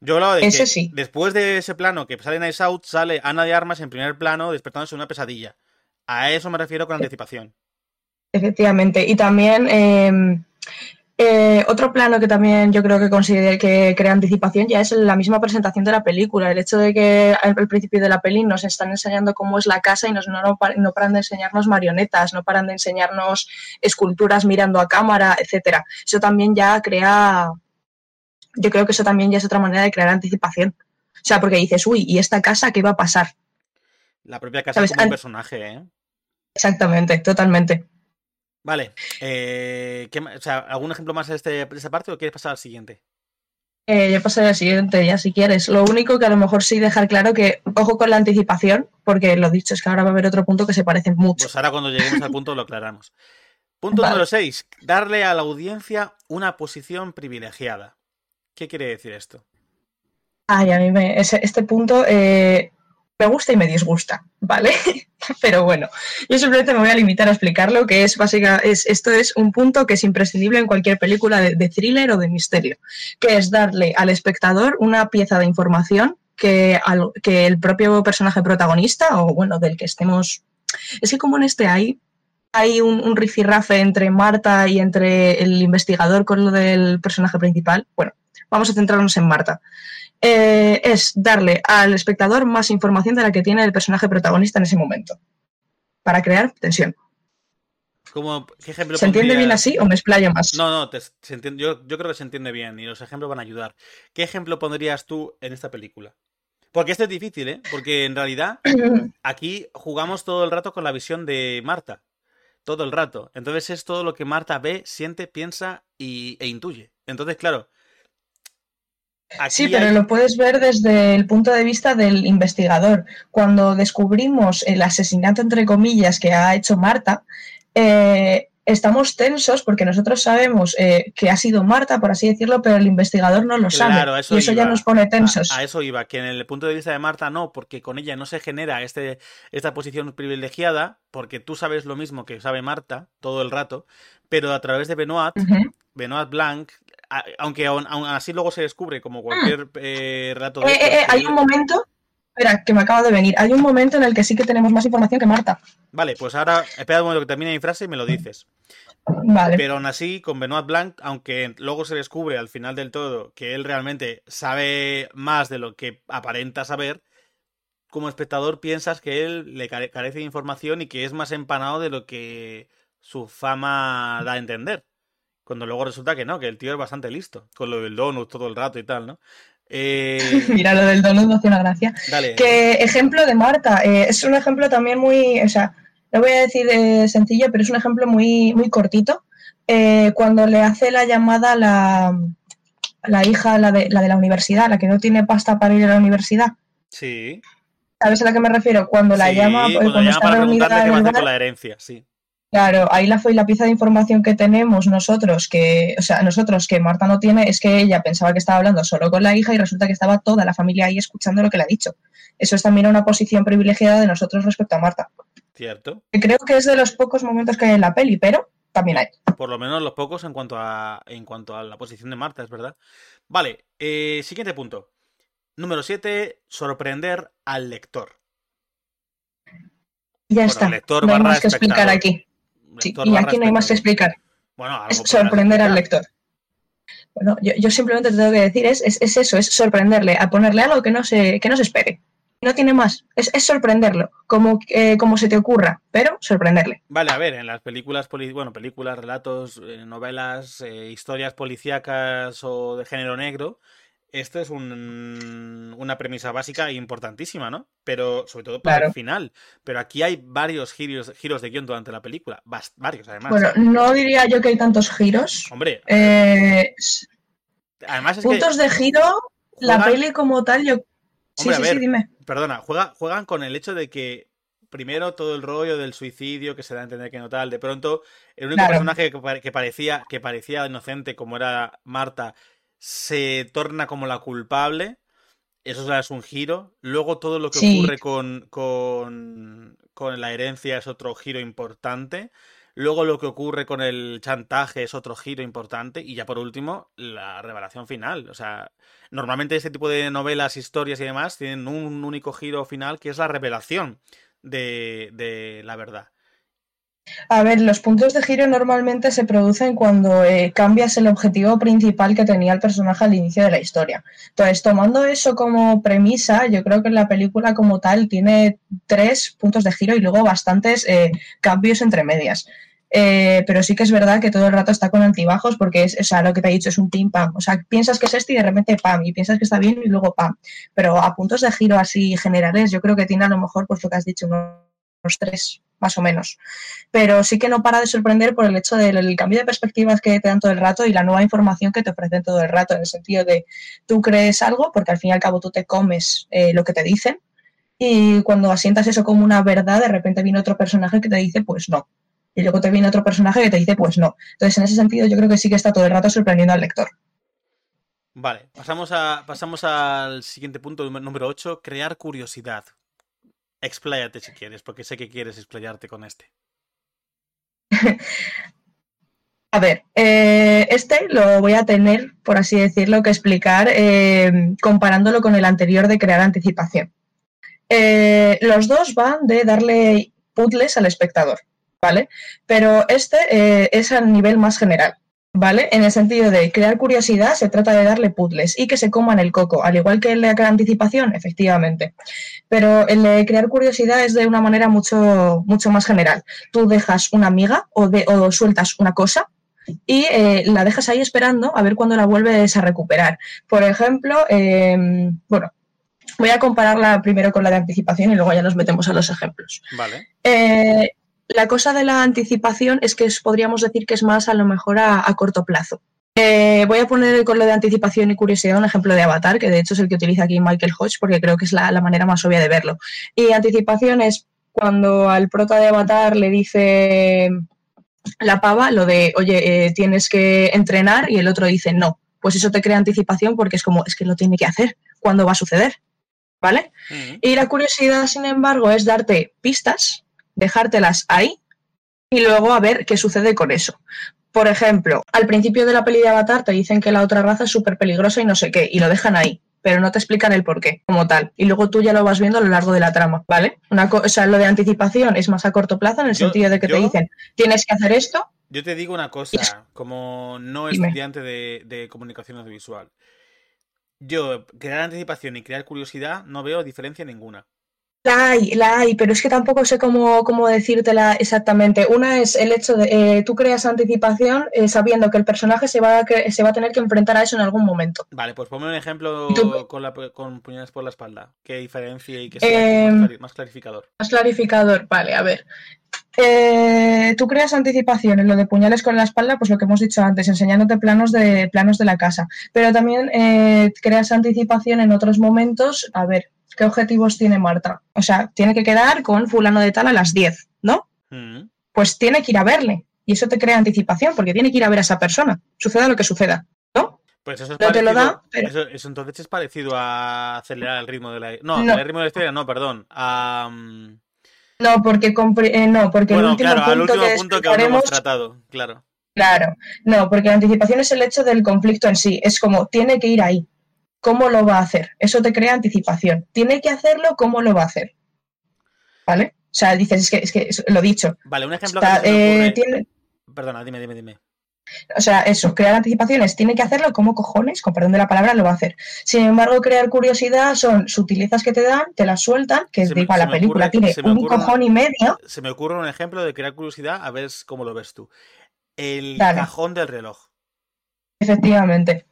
Yo hablaba de que después de ese plano que sale Nice Out, sale Ana de Armas en primer plano despertándose una pesadilla. A eso me refiero con anticipación. Efectivamente. Y también em, eh, otro plano que también yo creo que considera que crea anticipación ya es la misma presentación de la película. El hecho de que al, principio de la peli nos están enseñando cómo es la casa y nos, no, no, paran de enseñarnos marionetas, no paran de enseñarnos esculturas mirando a cámara, etcétera. Eso también ya crea. Yo creo que eso también ya es otra manera de crear anticipación. O sea, porque dices, uy, ¿y esta casa qué va a pasar? La propia casa es un personaje, ¿eh? Exactamente, totalmente. Vale. Eh, ¿Algún ejemplo más de, este, de esta parte o quieres pasar al siguiente? Eh, yo pasaré al siguiente, ya si quieres. Lo único que a lo mejor sí dejar claro que ojo con la anticipación, porque lo dicho es que ahora va a haber otro punto que se parece mucho. Pues ahora cuando lleguemos al punto lo aclaramos. Punto número 6. Darle a la audiencia una posición privilegiada. ¿Qué quiere decir esto? Ay, a mí me, este punto eh, me gusta y me disgusta, ¿vale? Pero bueno, yo simplemente me voy a limitar a explicarlo, que es básicamente, es, esto es un punto que es imprescindible en cualquier película de, thriller o de misterio, que es darle al espectador una pieza de información que, que el propio personaje protagonista, o bueno, del que estemos... Es que como en este hay, hay un, un rifirrafe entre Marta y entre el investigador con lo del personaje principal, bueno, vamos a centrarnos en Marta. Eh, es darle al espectador más información de la que tiene el personaje protagonista en ese momento, para crear tensión. ¿Se entiende bien así o me explayo más? No, no, yo, creo que se entiende bien y los ejemplos van a ayudar. ¿Qué ejemplo pondrías tú en esta película? Porque esto es difícil, ¿eh? Porque en realidad aquí jugamos todo el rato con la visión de Marta. Todo el rato. Entonces es todo lo que Marta ve, siente, piensa y, e intuye. Entonces, claro, sí, pero lo puedes ver desde el punto de vista del investigador. Cuando descubrimos el asesinato, entre comillas, que ha hecho Marta, eh, estamos tensos porque nosotros sabemos eh, que ha sido Marta, por así decirlo, pero el investigador no lo sabe. y eso ya nos pone tensos. A, eso iba, que en el punto de vista de Marta no, porque con ella no se genera este, esta posición privilegiada, porque tú sabes lo mismo que sabe Marta todo el rato, pero a través de Benoit, Benoit Blanc aunque aún, así luego se descubre como cualquier ah. eh, relato de... Eh, eh, hay un momento, espera, que me acaba de venir, hay un momento en el que sí que tenemos más información que Marta. Vale, pues ahora espera un momento que termine mi frase y me lo dices. Vale. Pero aún así, con Benoit Blanc, aunque luego se descubre al final del todo que él realmente sabe más de lo que aparenta saber, como espectador piensas que él le carece de información y que es más empanado de lo que su fama da a entender. Cuando luego resulta que no, que el tío es bastante listo, con lo del donut todo el rato y tal, ¿no? Eh... Mira, lo del donut no hace una gracia. Dale. Que ejemplo de Marta, eh, es un ejemplo también muy, o sea, no voy a decir eh, sencillo, pero es un ejemplo muy, muy cortito. Eh, cuando le hace la llamada a la, la hija, la de, la de la universidad, la que no tiene pasta para ir a la universidad. Sí. ¿Sabes a la que me refiero? Cuando la llama, cuando, cuando está reunida en con la herencia, sí. Claro, ahí la fue la pieza de información que tenemos nosotros, que, o sea, nosotros que Marta no tiene, es que ella pensaba que estaba hablando solo con la hija y resulta que estaba toda la familia ahí escuchando lo que le ha dicho. Eso es también una posición privilegiada de nosotros respecto a Marta. Cierto. creo que es de los pocos momentos que hay en la peli, pero también hay. Por lo menos los pocos en cuanto a, en cuanto a la posición de Marta, es verdad. Vale, eh, siguiente punto. Número 7, sorprender al lector. Ya está. Lector no hay más que explicar aquí y aquí no hay más que explicar. es sorprender al lector. Bueno, yo, simplemente te tengo que decir, es, es, eso, es sorprenderle, a ponerle algo que no se, que no se espere. No tiene más, es, sorprenderlo, como, eh, como se te ocurra, pero sorprenderle. Vale, a ver, en las películas, bueno, películas, relatos, eh, novelas, eh, historias policíacas o de género negro, esto es una premisa básica e importantísima, ¿no? Pero sobre todo para el final. Pero aquí hay varios giros, giros de guion durante la película. varios, además. Bueno, no diría yo que hay tantos giros. Hombre. Eh, además es puntos de giro, la peli como tal, yo. sí, sí, sí, dime. Perdona, juegan con el hecho de que primero todo el rollo del suicidio que se da a entender que no tal. De pronto, el único personaje que, parecía, que parecía inocente, como era Marta, se torna como la culpable. Eso es un giro. Luego todo lo que ocurre con, con, con la herencia es otro giro importante. Luego lo que ocurre con el chantaje es otro giro importante. Y ya por último, la revelación final. O sea, normalmente este tipo de novelas, historias y demás tienen un único giro final que es la revelación de, de la verdad. A ver, los puntos de giro normalmente se producen cuando eh, cambias el objetivo principal que tenía el personaje al inicio de la historia. Entonces, tomando eso como premisa, yo creo que la película como tal tiene tres puntos de giro y luego bastantes eh, cambios entre medias. Eh, pero sí que es verdad que todo el rato está con antibajos porque es, o sea, lo que te he dicho es un pim pam. O sea, piensas que es este y de repente pam, y piensas que está bien y luego pam. Pero a puntos de giro así generales, yo creo que tiene a lo mejor, pues lo que has dicho, unos tres más o menos. Pero sí que no para de sorprender por el hecho del cambio de perspectivas que te dan todo el rato y la nueva información que te ofrecen todo el rato, en el sentido de tú crees algo, porque al fin y al cabo tú te comes eh, lo que te dicen, y cuando asientas eso como una verdad, de repente viene otro personaje que te dice, pues no. y luego te viene otro personaje que te dice, pues no. Entonces, en ese sentido, yo creo que sí que está todo el rato sorprendiendo al lector. Vale, pasamos, a, pasamos al siguiente punto, número 8, crear curiosidad. Expláyate si quieres, porque sé que quieres explayarte con este. A ver, eh, este lo voy a tener, por así decirlo, que explicar eh, comparándolo con el anterior de crear anticipación. Eh, los dos van de darle puzzles al espectador, ¿vale? Pero este es a nivel más general. ¿Vale? En el sentido de crear curiosidad, se trata de darle puzzles y que se coman el coco, al igual que el de crear anticipación, efectivamente. Pero el de crear curiosidad es de una manera mucho, mucho más general. Tú dejas una amiga o, de, o sueltas una cosa y eh, la dejas ahí esperando a ver cuándo la vuelves a recuperar. Por ejemplo, em, bueno, voy a compararla primero con la de anticipación y luego ya nos metemos a los ejemplos. Vale. Eh, la cosa de la anticipación es que podríamos decir que es más a lo mejor a, corto plazo. Eh, voy a poner con lo de anticipación y curiosidad un ejemplo de Avatar, que de hecho es el que utiliza aquí Michael Hodge, porque creo que es la, manera más obvia de verlo. Y anticipación es cuando al prota de Avatar le dice la pava lo de, oye, eh, tienes que entrenar, y el otro dice no. Pues eso te crea anticipación porque es como, es que lo tiene que hacer, ¿cuándo va a suceder? ¿Vale? Y la curiosidad, sin embargo, es darte pistas dejártelas ahí y luego a ver qué sucede con eso. Por ejemplo, al principio de la peli de Avatar te dicen que la otra raza es súper peligrosa y no sé qué, y lo dejan ahí, pero no te explican el por qué, como tal. Y luego tú ya lo vas viendo a lo largo de la trama, ¿vale? Una o sea, lo de anticipación es más a corto plazo en el sentido de que te dicen, tienes que hacer esto. Yo te digo una cosa, como no estudiante de, de comunicación audiovisual. Yo, crear anticipación y crear curiosidad no veo diferencia ninguna. La hay, la hay, pero es que tampoco sé cómo, cómo decírtela exactamente. Una es el hecho de eh, tú creas anticipación eh, sabiendo que el personaje se va, a, se va a tener que enfrentar a eso en algún momento. Vale, pues ponme un ejemplo con, la, con puñales por la espalda. ¿Qué diferencia y qué sea más, em, clarificador? Más clarificador, vale, a ver. Eh, tú creas anticipación en lo de puñales con la espalda, pues lo que hemos dicho antes, enseñándote planos de planos de la casa. Pero también creas anticipación en otros momentos. A ver, ¿qué objetivos tiene Marta? O sea, tiene que quedar con fulano de tal a las 10, ¿no? Mm. Pues tiene que ir a verle. Y eso te crea anticipación, porque tiene que ir a ver a esa persona, suceda lo que suceda, ¿no? Pues eso es parecido, eso, entonces es parecido a acelerar el ritmo de la... No, el ritmo de la historia no, perdón. Mm, no, porque, eh, no, porque el último claro, punto, último que, punto que hemos tratado, claro. Claro, no, porque la anticipación es el hecho del conflicto en sí, es como tiene que ir ahí, ¿Cómo lo va a hacer? Eso te crea anticipación. Tiene que hacerlo, ¿cómo lo va a hacer? ¿Vale? O sea, dices, es que, es que lo dicho. Vale, un ejemplo que eh, Perdona, dime, dime, dime. O sea, eso, crear anticipaciones, tiene que hacerlo, ¿cómo cojones? Con perdón de la palabra, lo va a hacer. Sin embargo, crear curiosidad son sutilezas que te dan, te las sueltan, que es igual, la película tiene un cojón y medio. Se me ocurre un ejemplo de crear curiosidad, a ver cómo lo ves tú. El cajón del reloj. Efectivamente.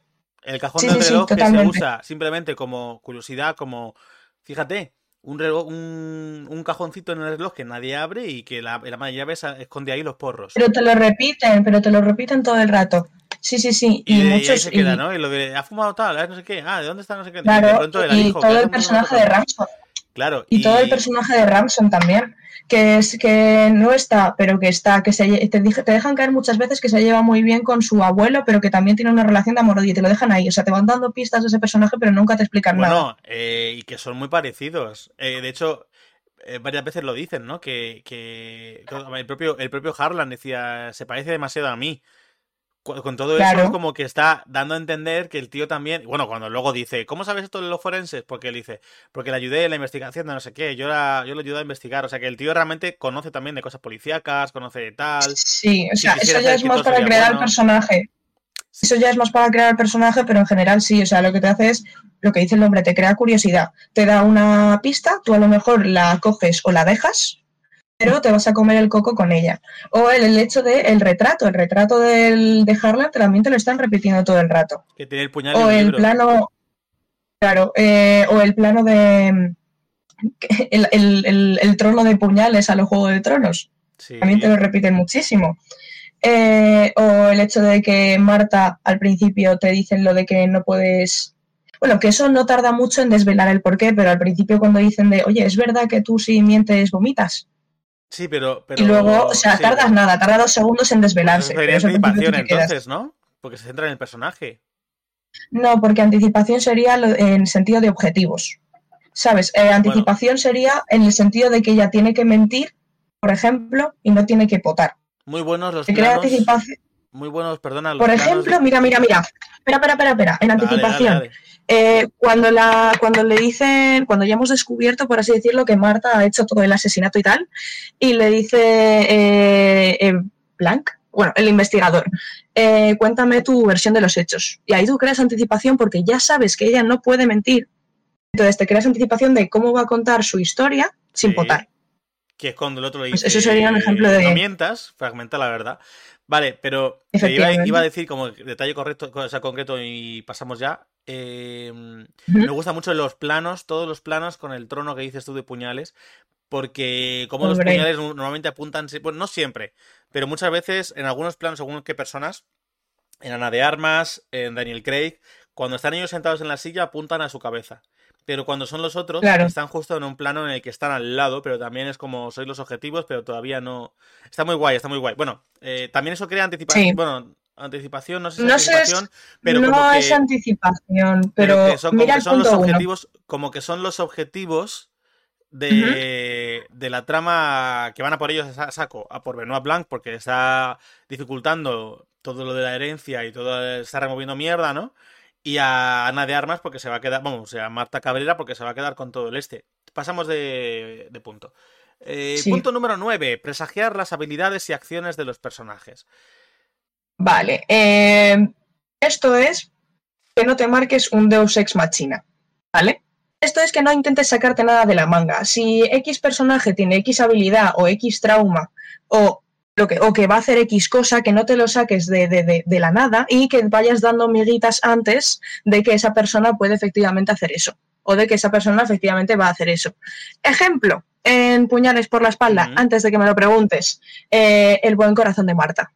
El cajón del reloj que se usa simplemente como curiosidad, como, fíjate, un, reloj, un, cajoncito en el reloj que nadie abre y que la, la llave esconde ahí los porros. Pero te lo repiten, pero te lo repiten todo el rato. Sí, sí, sí. Y, muchos. se queda, ¿no? Y lo de, ha fumado tal, no sé qué, ah, ¿de dónde está no sé qué? Claro, y, todo el personaje de Ramson. Claro. Y, todo el personaje de Ramson también que es que no está, pero que está, que se, te, te, dejan caer muchas veces que se lleva muy bien con su abuelo, pero que también tiene una relación de amor y te lo dejan ahí. O sea, te van dando pistas de ese personaje, pero nunca te explican nada. Eh, y que son muy parecidos. Eh, de hecho, eh, varias veces lo dicen, ¿no? Que, que el propio, el propio Harlan decía, se parece demasiado a mí con todo eso es como que está dando a entender que el tío también, bueno, cuando luego dice, ¿cómo sabes esto de los forenses? Porque él dice, porque le ayudé en la investigación de no sé qué, yo, yo le ayudé a investigar, o sea que el tío realmente conoce también de cosas policíacas, conoce de tal. Sí, o sea, eso ya es más para crear el personaje. Eso ya es más para crear el personaje, pero en general sí, o sea, lo que te hace es lo que dice el nombre, te crea curiosidad, te da una pista, tú a lo mejor la coges o la dejas, pero te vas a comer el coco con ella. O el, hecho de el retrato, el retrato del, de Harlan también te lo están repitiendo todo el rato. Que tiene el puñal o el, plano, claro, eh, o el plano de el, trono de puñales a los Juegos de Tronos. También te lo repiten muchísimo. Eh, o el hecho de que Marta al principio te dicen lo de que no puedes bueno, que eso no tarda mucho en desvelar el porqué, pero al principio cuando dicen de, oye, ¿es verdad que tú si mientes vomitas? Sí, pero, pero... Y luego, o sea, sí, tardas pero- nada, tarda dos segundos en desvelarse. sería anticipación entonces, ¿no? Porque se centra en el personaje. No, porque anticipación sería en sentido de objetivos. ¿Sabes? Eh, anticipación sería en el sentido de que ella tiene que mentir, por ejemplo, y no tiene que potar. Muy buenos los planos. anticipación. Muy buenos, perdona. Los Por ejemplo, de- mira, mira, mira. Espera, espera, espera, espera. En Dale, anticipación. dale, dale. Eh, cuando, la, cuando le dicen, cuando ya hemos descubierto, por así decirlo, que Marta ha hecho todo el asesinato y tal, y le dice eh, eh, Blanc, bueno, el investigador, cuéntame tu versión de los hechos. Y ahí tú creas anticipación porque ya sabes que ella no puede mentir. Entonces te creas anticipación de cómo va a contar su historia sin Sí. potar. Que es cuando el otro le Pues dice. eso sería un ejemplo de- No mientas, fragmenta la verdad. Vale, pero iba, iba a decir como detalle correcto, o sea, concreto y pasamos ya. Eh, Ujú. me gustan mucho los planos, todos los planos con el trono que dices tú de puñales. Porque como los puñales no- normalmente apuntan, bueno, no siempre, pero muchas veces en algunos planos, según qué personas, en Ana de Armas, en Daniel Craig, cuando están ellos sentados en la silla apuntan a su cabeza. Pero cuando son los otros, Claro. están justo en un plano en el que están al lado, pero también es como sois los objetivos, pero todavía no. Está muy guay, está muy guay. Bueno, eh, también eso crea anticipación. Sí. Bueno, anticipación, no sé si es No anticipación, pero no como que, es anticipación, pero pero, son como mira que son los uno. objetivos, como que son los objetivos de, de la trama que van a por ellos a saco, a por Benoit Blanc, porque está dificultando todo lo de la herencia y todo está removiendo mierda, ¿no? Y a Ana de Armas porque se va a quedar, vamos, o sea, a Marta Cabrera porque se va a quedar con todo el este. Pasamos de, de punto. Eh, Sí. Punto número 9. Presagiar las habilidades y acciones de los personajes. Vale, eh, esto es que no te marques un Deus Ex Machina, ¿vale? Esto es que no intentes sacarte nada de la manga. Si X personaje tiene X habilidad o X trauma o, lo que, o que va a hacer X cosa, que no te lo saques de, de- de- de la nada y que vayas dando miguitas antes de que esa persona puede efectivamente hacer eso o de que esa persona efectivamente va a hacer eso. Ejemplo, en Puñales por la espalda, antes de que me lo preguntes, eh, el buen corazón de Marta.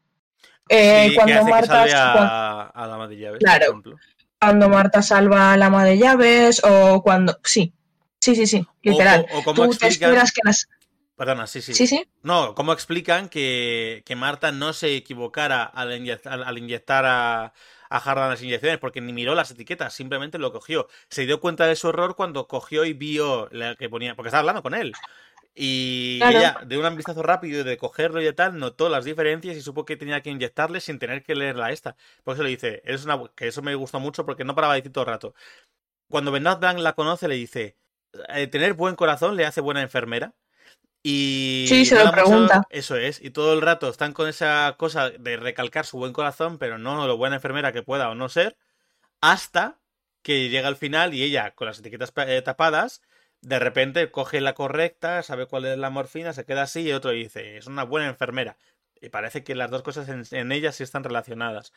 Eh, Sí, que cuando que Marta cuando- a, a la ama de llaves, Claro. por ejemplo. cuando Marta salva al ama de llaves o cuando sí sí sí sí literal O, o- o cómo tú explican. que las Perdona, sí, sí. sí sí No, ¿cómo explican que, que Marta no se equivocara al, inyect- al- al inyectar a, a Harlan las inyecciones? Porque ni miró las etiquetas, simplemente lo cogió. Se dio cuenta de su error cuando cogió y vio la que ponía. Porque estaba hablando con él. Y Claro. ella, de un vistazo rápido de cogerlo y de tal, notó las diferencias y supo que tenía que inyectarle sin tener que leerla esta. Por eso le dice, es una, que eso me gustó mucho porque no paraba de decir todo el rato. Cuando Benoit Blanc la conoce, le dice, "Eh, tener buen corazón le hace buena enfermera. Y Sí, se lo mucho- pregunta. eso es, y todo el rato están con esa cosa de recalcar su buen corazón, pero no lo buena enfermera que pueda o no ser, hasta que llega al final y ella, con las etiquetas eh, tapadas, de repente coge la correcta, sabe cuál es la morfina, se queda así y otro dice, es una buena enfermera. Y parece que las dos cosas en, en ella sí están relacionadas.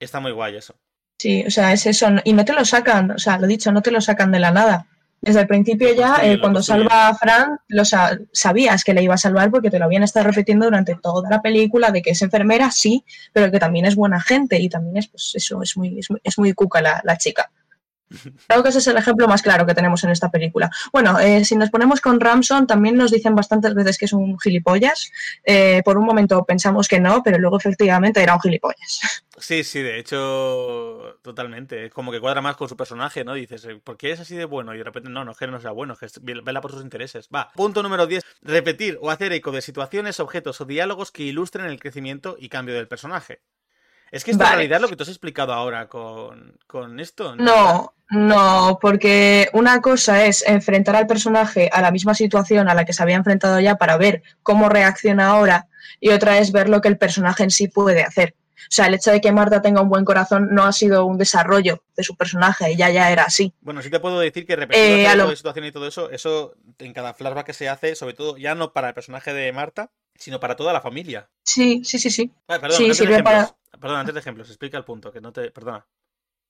Está muy guay eso. sí o sea es eso y no te lo sacan o sea lo dicho no te lo sacan de la nada desde el principio Lo ya eh, cuando salva a Fran lo sa- sabías que le iba a salvar porque te lo habían estado repitiendo durante toda la película de que es enfermera sí pero que también es buena gente y también es pues eso es muy es muy, es muy cuca la, la chica Creo que ese es el ejemplo más claro que tenemos en esta película. Bueno, eh, si nos ponemos con Ramson, también nos dicen bastantes veces que es un gilipollas. Eh, por un momento pensamos que no, pero luego efectivamente era un gilipollas. Sí, sí, de hecho, totalmente. Es como que cuadra más con su personaje, ¿no? Dices, eh, ¿por qué es así de bueno? Y de repente, no, no es no sea bueno, que vela por sus intereses. Va. Punto número 10. Repetir o hacer eco de situaciones, objetos o diálogos que ilustren el crecimiento y cambio del personaje. Es que Vale. realidad lo que tú has explicado ahora con, con esto. No, no, porque una cosa es enfrentar al personaje a la misma situación a la que se había enfrentado ya para ver cómo reacciona ahora y otra es ver lo que el personaje en sí puede hacer. O sea, el hecho de que Marta tenga un buen corazón no ha sido un desarrollo de su personaje, ella ya era así. Bueno, sí te puedo decir que repetir Eh, lo- de situación y todo eso, eso en cada flashback que se hace, sobre todo ya no para el personaje de Marta, sino para toda la familia. Sí, sí, sí, sí. Vale, perdón, Sí, sirve para-. Perdón, antes de ejemplos, explica el punto, que no te. Perdona.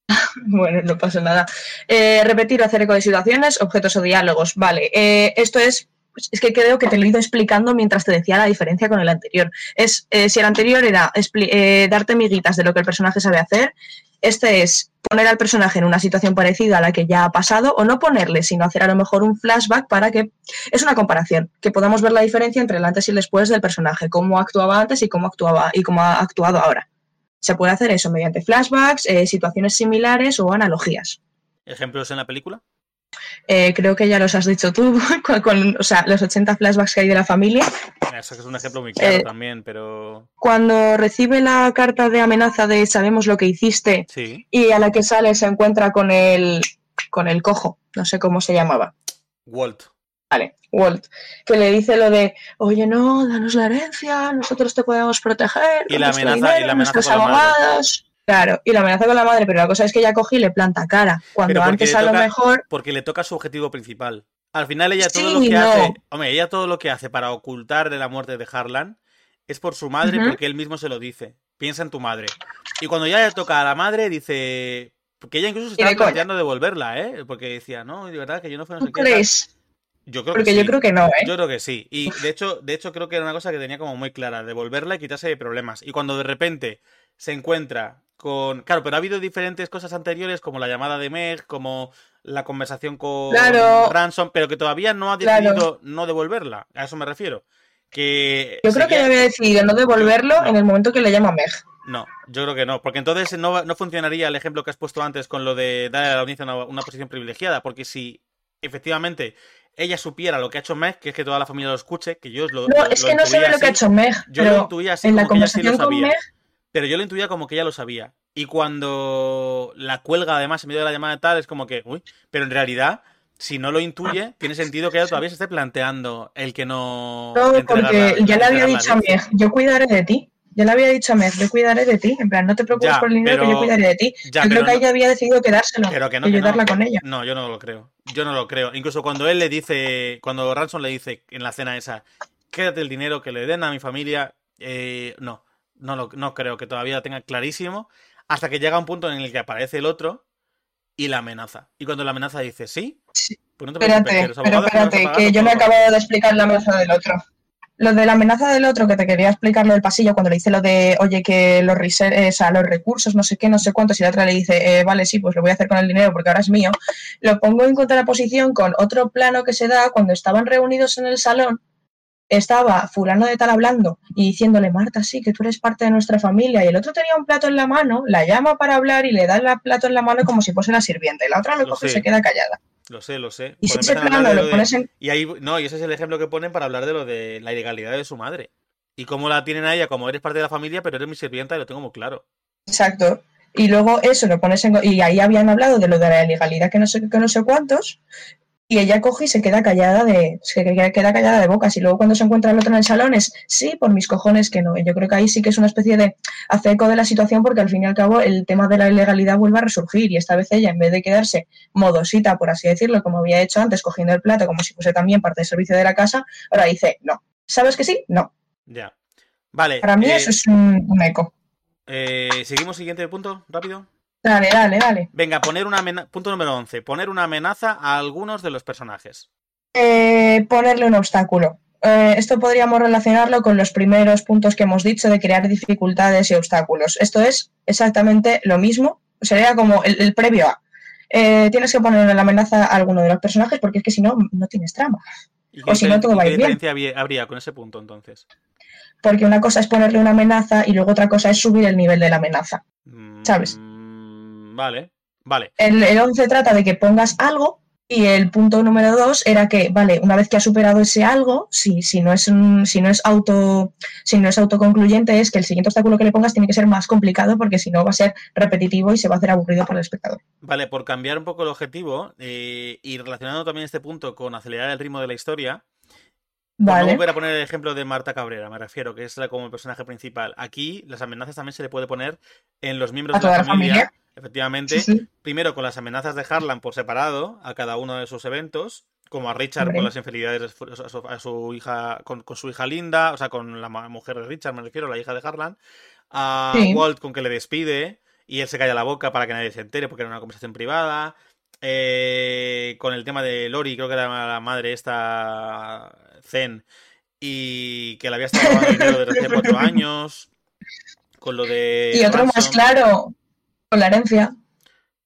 Bueno, no pasa nada. Eh, repetir o hacer eco de situaciones, objetos o diálogos. Vale, eh, esto es pues es que creo que te lo he ido explicando mientras te decía la diferencia con el anterior. Es, eh, si el anterior era eh, darte miguitas de lo que el personaje sabe hacer, este es poner al personaje en una situación parecida a la que ya ha pasado, o no ponerle, sino hacer a lo mejor un flashback para que. Es una comparación, que podamos ver la diferencia entre el antes y el después del personaje, cómo actuaba antes y cómo actuaba y cómo ha actuado ahora. Se puede hacer eso mediante flashbacks, eh, situaciones similares o analogías. ¿Ejemplos en la película? Eh, creo que ya los has dicho tú, con, o sea, los 80 flashbacks que hay de la familia. Eso es un ejemplo muy claro eh, también, pero... Cuando recibe la carta de amenaza de sabemos lo que hiciste y a la que sale se encuentra con el, con el cojo, no sé cómo se llamaba. Walt. Vale, Walt, que le dice lo de, oye, no, danos la herencia, nosotros te podemos proteger. Y la amenaza, y la amenaza con abogados. Claro, y la amenaza con la madre, pero la cosa es que ella coge y le planta cara. Cuando antes a lo mejor. Porque le toca su objetivo principal. Al final ella todo lo que hace. Hombre, ella todo lo que hace para ocultar de la muerte de Harlan es por su madre, porque él mismo se lo dice. Piensa en tu madre. Y cuando ya le toca a la madre, dice. Porque ella incluso se estaba planteando devolverla, ¿eh? Porque decía, no, de verdad que yo no fui no sé qué. Yo creo Porque que yo creo que no, ¿eh? Yo creo que sí. Y de hecho, de hecho, creo que era una cosa que tenía como muy clara, devolverla y quitarse de problemas. Y cuando de repente se encuentra con. Claro, pero ha habido diferentes cosas anteriores, como la llamada de Meg, como la conversación con Ransom, pero que todavía no ha decidido no devolverla. A eso me refiero. Que yo creo que ya había decidido no devolverlo en el momento que le llama Meg. No, yo creo que no, porque entonces no, no, funcionaría el ejemplo que has puesto antes con lo de darle a la audiencia una, posición privilegiada, porque si efectivamente ella supiera lo que ha hecho Meg, que es que toda la familia lo escuche, que yo lo. No, es que no sabe lo que ha hecho Meg. Yo lo intuía así, en la conversación con Meg pero yo lo intuía como que ya lo sabía. Y cuando la cuelga, además, en medio de la llamada tal, es como que, uy, pero en realidad, si no lo intuye, tiene sentido que ella todavía se esté planteando el que no. No, porque ya le había dicho a Meg, yo cuidaré de ti. Ya le había dicho a Meg, yo cuidaré de ti. En plan, no te preocupes por el dinero, que yo cuidaré de ti. yo creo que ella había decidido quedárselo y ayudarla con ella. No, yo no lo creo. Yo no lo creo. Incluso cuando él le dice, cuando Ransom le dice en la cena esa, quédate el dinero que le den a mi familia, eh, no no, lo, no creo que todavía lo tenga clarísimo, hasta que llega un punto en el que aparece el otro y la amenaza. Y cuando la amenaza dice sí, pues no te espérate, pero espérate, que yo me he acabado de explicar la amenaza del otro. Lo de la amenaza del otro, que te quería explicar lo del pasillo, cuando le dice lo de, oye, que los, eh, los recursos, no sé qué, no sé cuántos, y la otra le dice, eh, vale, sí, pues lo voy a hacer con el dinero porque ahora es mío, lo pongo en contraposición con otro plano que se da cuando estaban reunidos en el salón estaba fulano de tal hablando y diciéndole, Marta, sí, que tú eres parte de nuestra familia, y el otro tenía un plato en la mano, la llama para hablar y le da el plato en la mano como si fuese la sirvienta, y la otra lo, coge y se queda callada. Lo sé, lo sé. Y ese plano lo pones en... Y ahí, no, y ese es el ejemplo que ponen para hablar de lo de la ilegalidad de su madre. Y cómo la tienen a ella, como eres parte de la familia, pero eres mi sirvienta y lo tengo muy claro. Exacto. Y luego eso lo pones en... Y ahí habían hablado de lo de la ilegalidad que no sé, que no sé cuántos, y ella coge y se queda callada de se queda callada de bocas. Y luego cuando se encuentra el otro en el salón es sí por mis cojones que no. Yo creo que ahí sí que es una especie de hacer eco de la situación porque al fin y al cabo el tema de la ilegalidad vuelve a resurgir y esta vez ella en vez de quedarse modosita por así decirlo como había hecho antes cogiendo el plato como si fuese también parte del servicio de la casa ahora dice no sabes que sí no. Ya. Vale para mí eso eh, es un, eco. eh, seguimos siguiente punto rápido Dale, dale, dale. Venga, poner una punto número 11. Poner una amenaza a algunos de los personajes. Eh, ponerle un obstáculo. Eh, esto podríamos relacionarlo con los primeros puntos que hemos dicho de crear dificultades y obstáculos. Esto es exactamente lo mismo. Sería como el, previo a. Eh, tienes que poner una amenaza a alguno de los personajes porque es que si no, no tienes trama. o si no, todo va a ir bien. ¿Qué diferencia habría con ese punto entonces? Porque una cosa es ponerle una amenaza y luego otra cosa es subir el nivel de la amenaza. ¿Sabes? Mm, Vale, vale. El, el 11 trata de que pongas algo y el punto número 2 era que, vale, una vez que has superado ese algo, si, si, no es si no es auto si no es autoconcluyente, es que el siguiente obstáculo que le pongas tiene que ser más complicado porque si no va a ser repetitivo y se va a hacer aburrido para el espectador. Vale, por cambiar un poco el objetivo eh, y relacionando también este punto con acelerar el ritmo de la historia, Vale. No voy a poner el ejemplo de Marta Cabrera, me refiero, que es la como personaje principal. Aquí las amenazas también se le puede poner en los miembros de la, familia Efectivamente, primero con las amenazas de Harlan por separado a cada uno de sus eventos, como a Richard con las infidelidades a su, hija, con, su hija Linda, o sea, con la mujer de Richard, me refiero, la hija de Harlan, a Walt con que le despide y él se calla la boca para que nadie se entere porque era una conversación privada. Eh, con el tema de Lori, creo que era la madre esta Zen, y que la había estado robando dinero desde hace cuatro años, con lo de... Y otro más claro, con la herencia.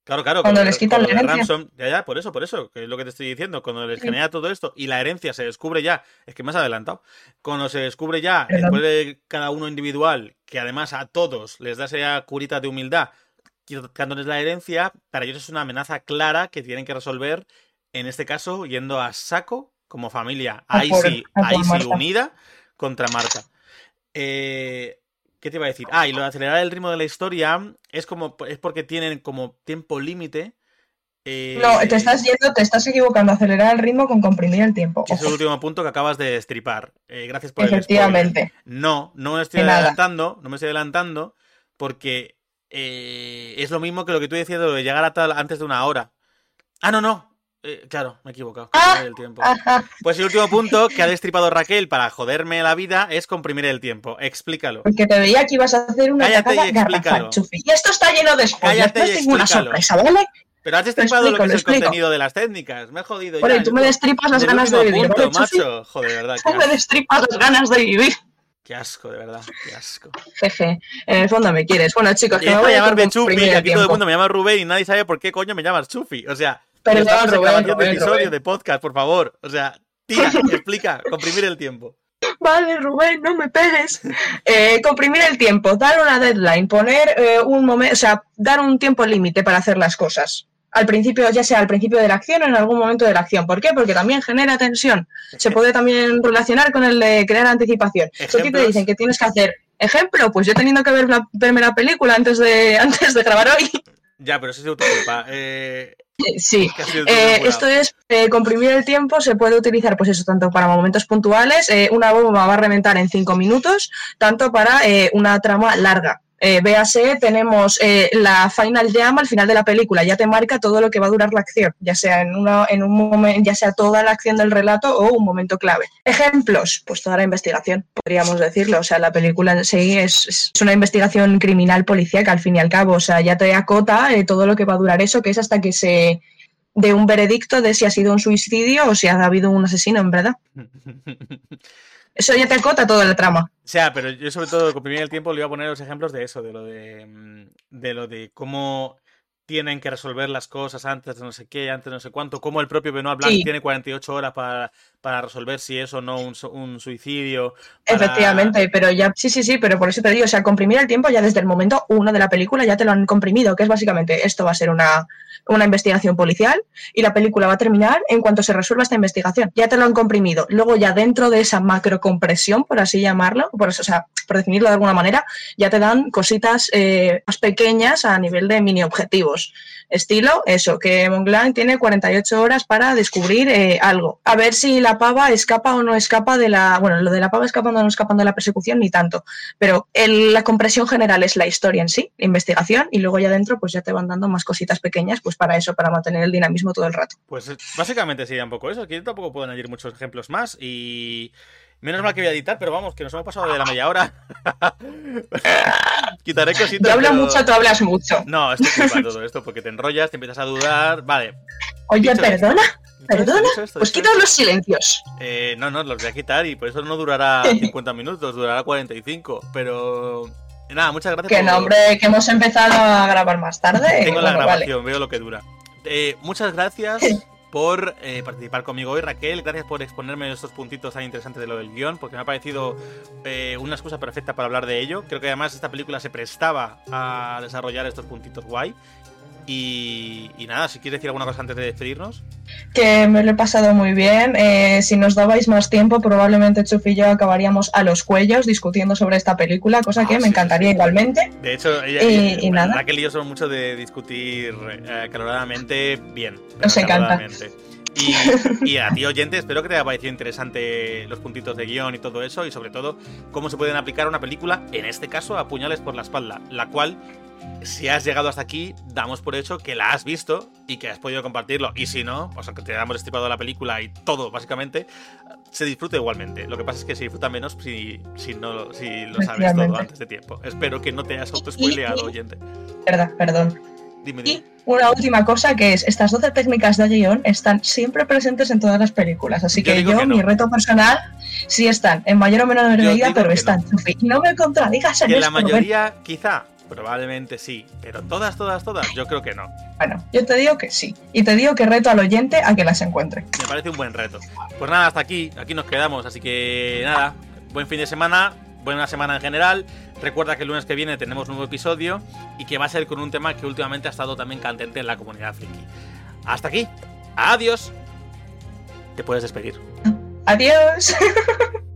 Claro, claro. Cuando les quitan la herencia. Ransom, ya, ya, por eso, por eso, que es lo que te estoy diciendo. Cuando les Sí. genera todo esto y la herencia se descubre ya, es que me has adelantado. Cuando se descubre ya, Perdón. después de cada uno individual, que además a todos les da esa curita de humildad, quitándoles la herencia, para ellos es una amenaza clara que tienen que resolver, en este caso, yendo a saco como familia. Ahí sí, ahí sí, unida contra Marta. Eh, ¿Qué te iba a decir? Ah, y lo de acelerar el ritmo de la historia es como es porque tienen como tiempo límite. eh, No, te estás yendo, te estás equivocando. Acelerar el ritmo con comprimir el tiempo. que es el último punto que acabas de destripar. Eh, gracias por el spoiler. efectivamente. No, no me estoy adelantando, no me estoy adelantando porque eh, es lo mismo que lo que tú decías de lo de llegar a tal antes de una hora. Ah, no, no. Eh, claro, me he equivocado. Ah, el tiempo. Ajá. Pues el último punto que ha destripado Raquel para joderme la vida es comprimir el tiempo. Explícalo. Porque te veía que ibas a hacer una Cállate y explícalo. Chufi. Y esto está lleno de spoilers. Cállate. Pero has destripado lo explico, que es el contenido de las técnicas. Me he jodido Bueno, ya. y tú me destripas las ganas de vivir, punto, macho. Joder, de verdad. Tú me destripas las ganas de vivir. Qué asco, de verdad. Qué asco. Jeje, en el fondo me quieres. Bueno, chicos, que me voy a llamarme Chufi, que aquí todo el mundo me llama Rubén y nadie sabe por qué coño me llamas Chufi. O sea, Perdón, estamos Rubén, de Rubén, episodio de podcast, por favor. O sea, tira, explica, comprimir el tiempo. Vale, Rubén, no me pegues. Eh, comprimir el tiempo, dar una deadline, poner eh, un momento, o sea, dar un tiempo límite para hacer las cosas. Al principio, ya sea al principio de la acción o en algún momento de la acción. ¿Por qué? Porque también genera tensión. Se puede también relacionar con el de crear anticipación. Ti te dicen que tienes que hacer ejemplo, pues yo teniendo que ver la, la película antes de, antes de grabar hoy. Ya, pero eso es. Eh, Sí, Eh, esto es eh, comprimir el tiempo, se puede utilizar pues eso tanto para momentos puntuales, eh, una bomba va a reventar en cinco minutos, tanto para una trama larga. Eh, véase, tenemos eh, la final jam al final de la película, ya te marca todo lo que va a durar la acción, ya sea en, una, en un momento, ya sea toda la acción del relato o un momento clave. Ejemplos, pues toda la investigación, podríamos decirlo. O sea, la película en sí es, es una investigación criminal policíaca al fin y al cabo. O sea, ya te acota eh, todo lo que va a durar eso, que es hasta que se de un veredicto de si ha sido un suicidio o si ha habido un asesino, en verdad. Eso ya te acota toda la trama. O sea, pero yo sobre todo comprimir el tiempo le iba a poner los ejemplos de eso, de lo de, mm, de lo de cómo tienen que resolver las cosas antes de no sé qué, antes de no sé cuánto, cómo el propio Benoit Blanc Sí. tiene 48 horas para, para resolver si es o no un, un suicidio. Efectivamente, pero ya, sí, sí, sí, pero por eso te digo, o sea, comprimir el tiempo ya desde el momento uno de la película ya te lo han comprimido, que es básicamente esto va a ser una, una investigación policial y la película va a terminar en cuanto se resuelva esta investigación. Ya te lo han comprimido. Luego ya dentro de esa macrocompresión, por así llamarlo, por eso, o sea, por definirlo de alguna manera, ya te dan cositas eh, más pequeñas a nivel de mini objetivos. Estilo, eso, que Montblanc tiene 48 horas para descubrir eh, algo. A ver si la pava escapa o no escapa de la. Bueno, lo de la pava escapando o no escapando de la persecución, ni tanto. Pero la compresión general es la historia en sí, la investigación, y luego ya dentro, pues ya te van dando más cositas pequeñas, pues para eso, para mantener el dinamismo todo el rato. Pues básicamente sería un poco eso. Aquí tampoco puedo añadir muchos ejemplos más y... Menos mal que voy a editar, pero vamos, que nos hemos pasado de la media hora. Quitaré cositas. Yo hablo pero- mucho, tú hablas mucho. No, esto es culpa todo esto, porque te enrollas, te empiezas a dudar. Vale. Oye, Dicho perdona, esto, perdona. dicho esto, Pues dicho esto. los silencios. Eh, no, no, los voy a quitar y por eso no durará 50 minutos, durará 45. Pero. Nada, muchas gracias. Que por- no, hombre, que hemos empezado a grabar más tarde. Tengo la vale. grabación, veo lo que dura. Eh, muchas gracias por eh, participar conmigo hoy, Raquel. Gracias por exponerme estos puntitos tan interesantes de lo del guion, porque me ha parecido eh, una excusa perfecta para hablar de ello. Creo que además esta película se prestaba a desarrollar estos puntitos guay. Y, y nada, si quieres decir alguna cosa antes de despedirnos. que me lo he pasado muy bien. Eh, si nos dabais más tiempo, probablemente Chuf y yo acabaríamos a los cuellos discutiendo sobre esta película, cosa que Ah, me encantaría sí. igualmente. De hecho, ella, Y- ella- y nada. Raquel y yo somos mucho de discutir eh, caloradamente bien. Nos encanta. Y, y a ti, oyente, espero que te haya parecido interesante los puntitos de guion y todo eso, y sobre todo cómo se pueden aplicar a una película, en este caso, a puñales por la espalda, la cual, si has llegado hasta aquí, damos por hecho que la has visto y que has podido compartirlo. Y si no, pues aunque te hayamos estipado la película y todo, básicamente, se disfruta igualmente. Lo que pasa es que se disfruta menos si, si, no, si lo sabes todo antes de tiempo. Espero que no te hayas auto-spoileado, oyente. Verdad, perdón. Dime, Y una última cosa que es, estas 12 técnicas de guion están siempre presentes en todas las películas, así que yo, mi reto personal, sí están, en mayor o menor medida, pero están, No me contradigas en que la mayoría, quizá, probablemente sí, pero todas, todas, todas, yo creo que no. Bueno, yo te digo que sí, y te digo que reto al oyente a que las encuentre. Me parece un buen reto. Pues nada, hasta aquí, aquí nos quedamos, así que nada, buen fin de semana, buena semana en general. Recuerda que el lunes que viene tenemos un nuevo episodio y que va a ser con un tema que últimamente ha estado también candente en la comunidad friki. Hasta aquí. Adiós. Te puedes despedir. Adiós.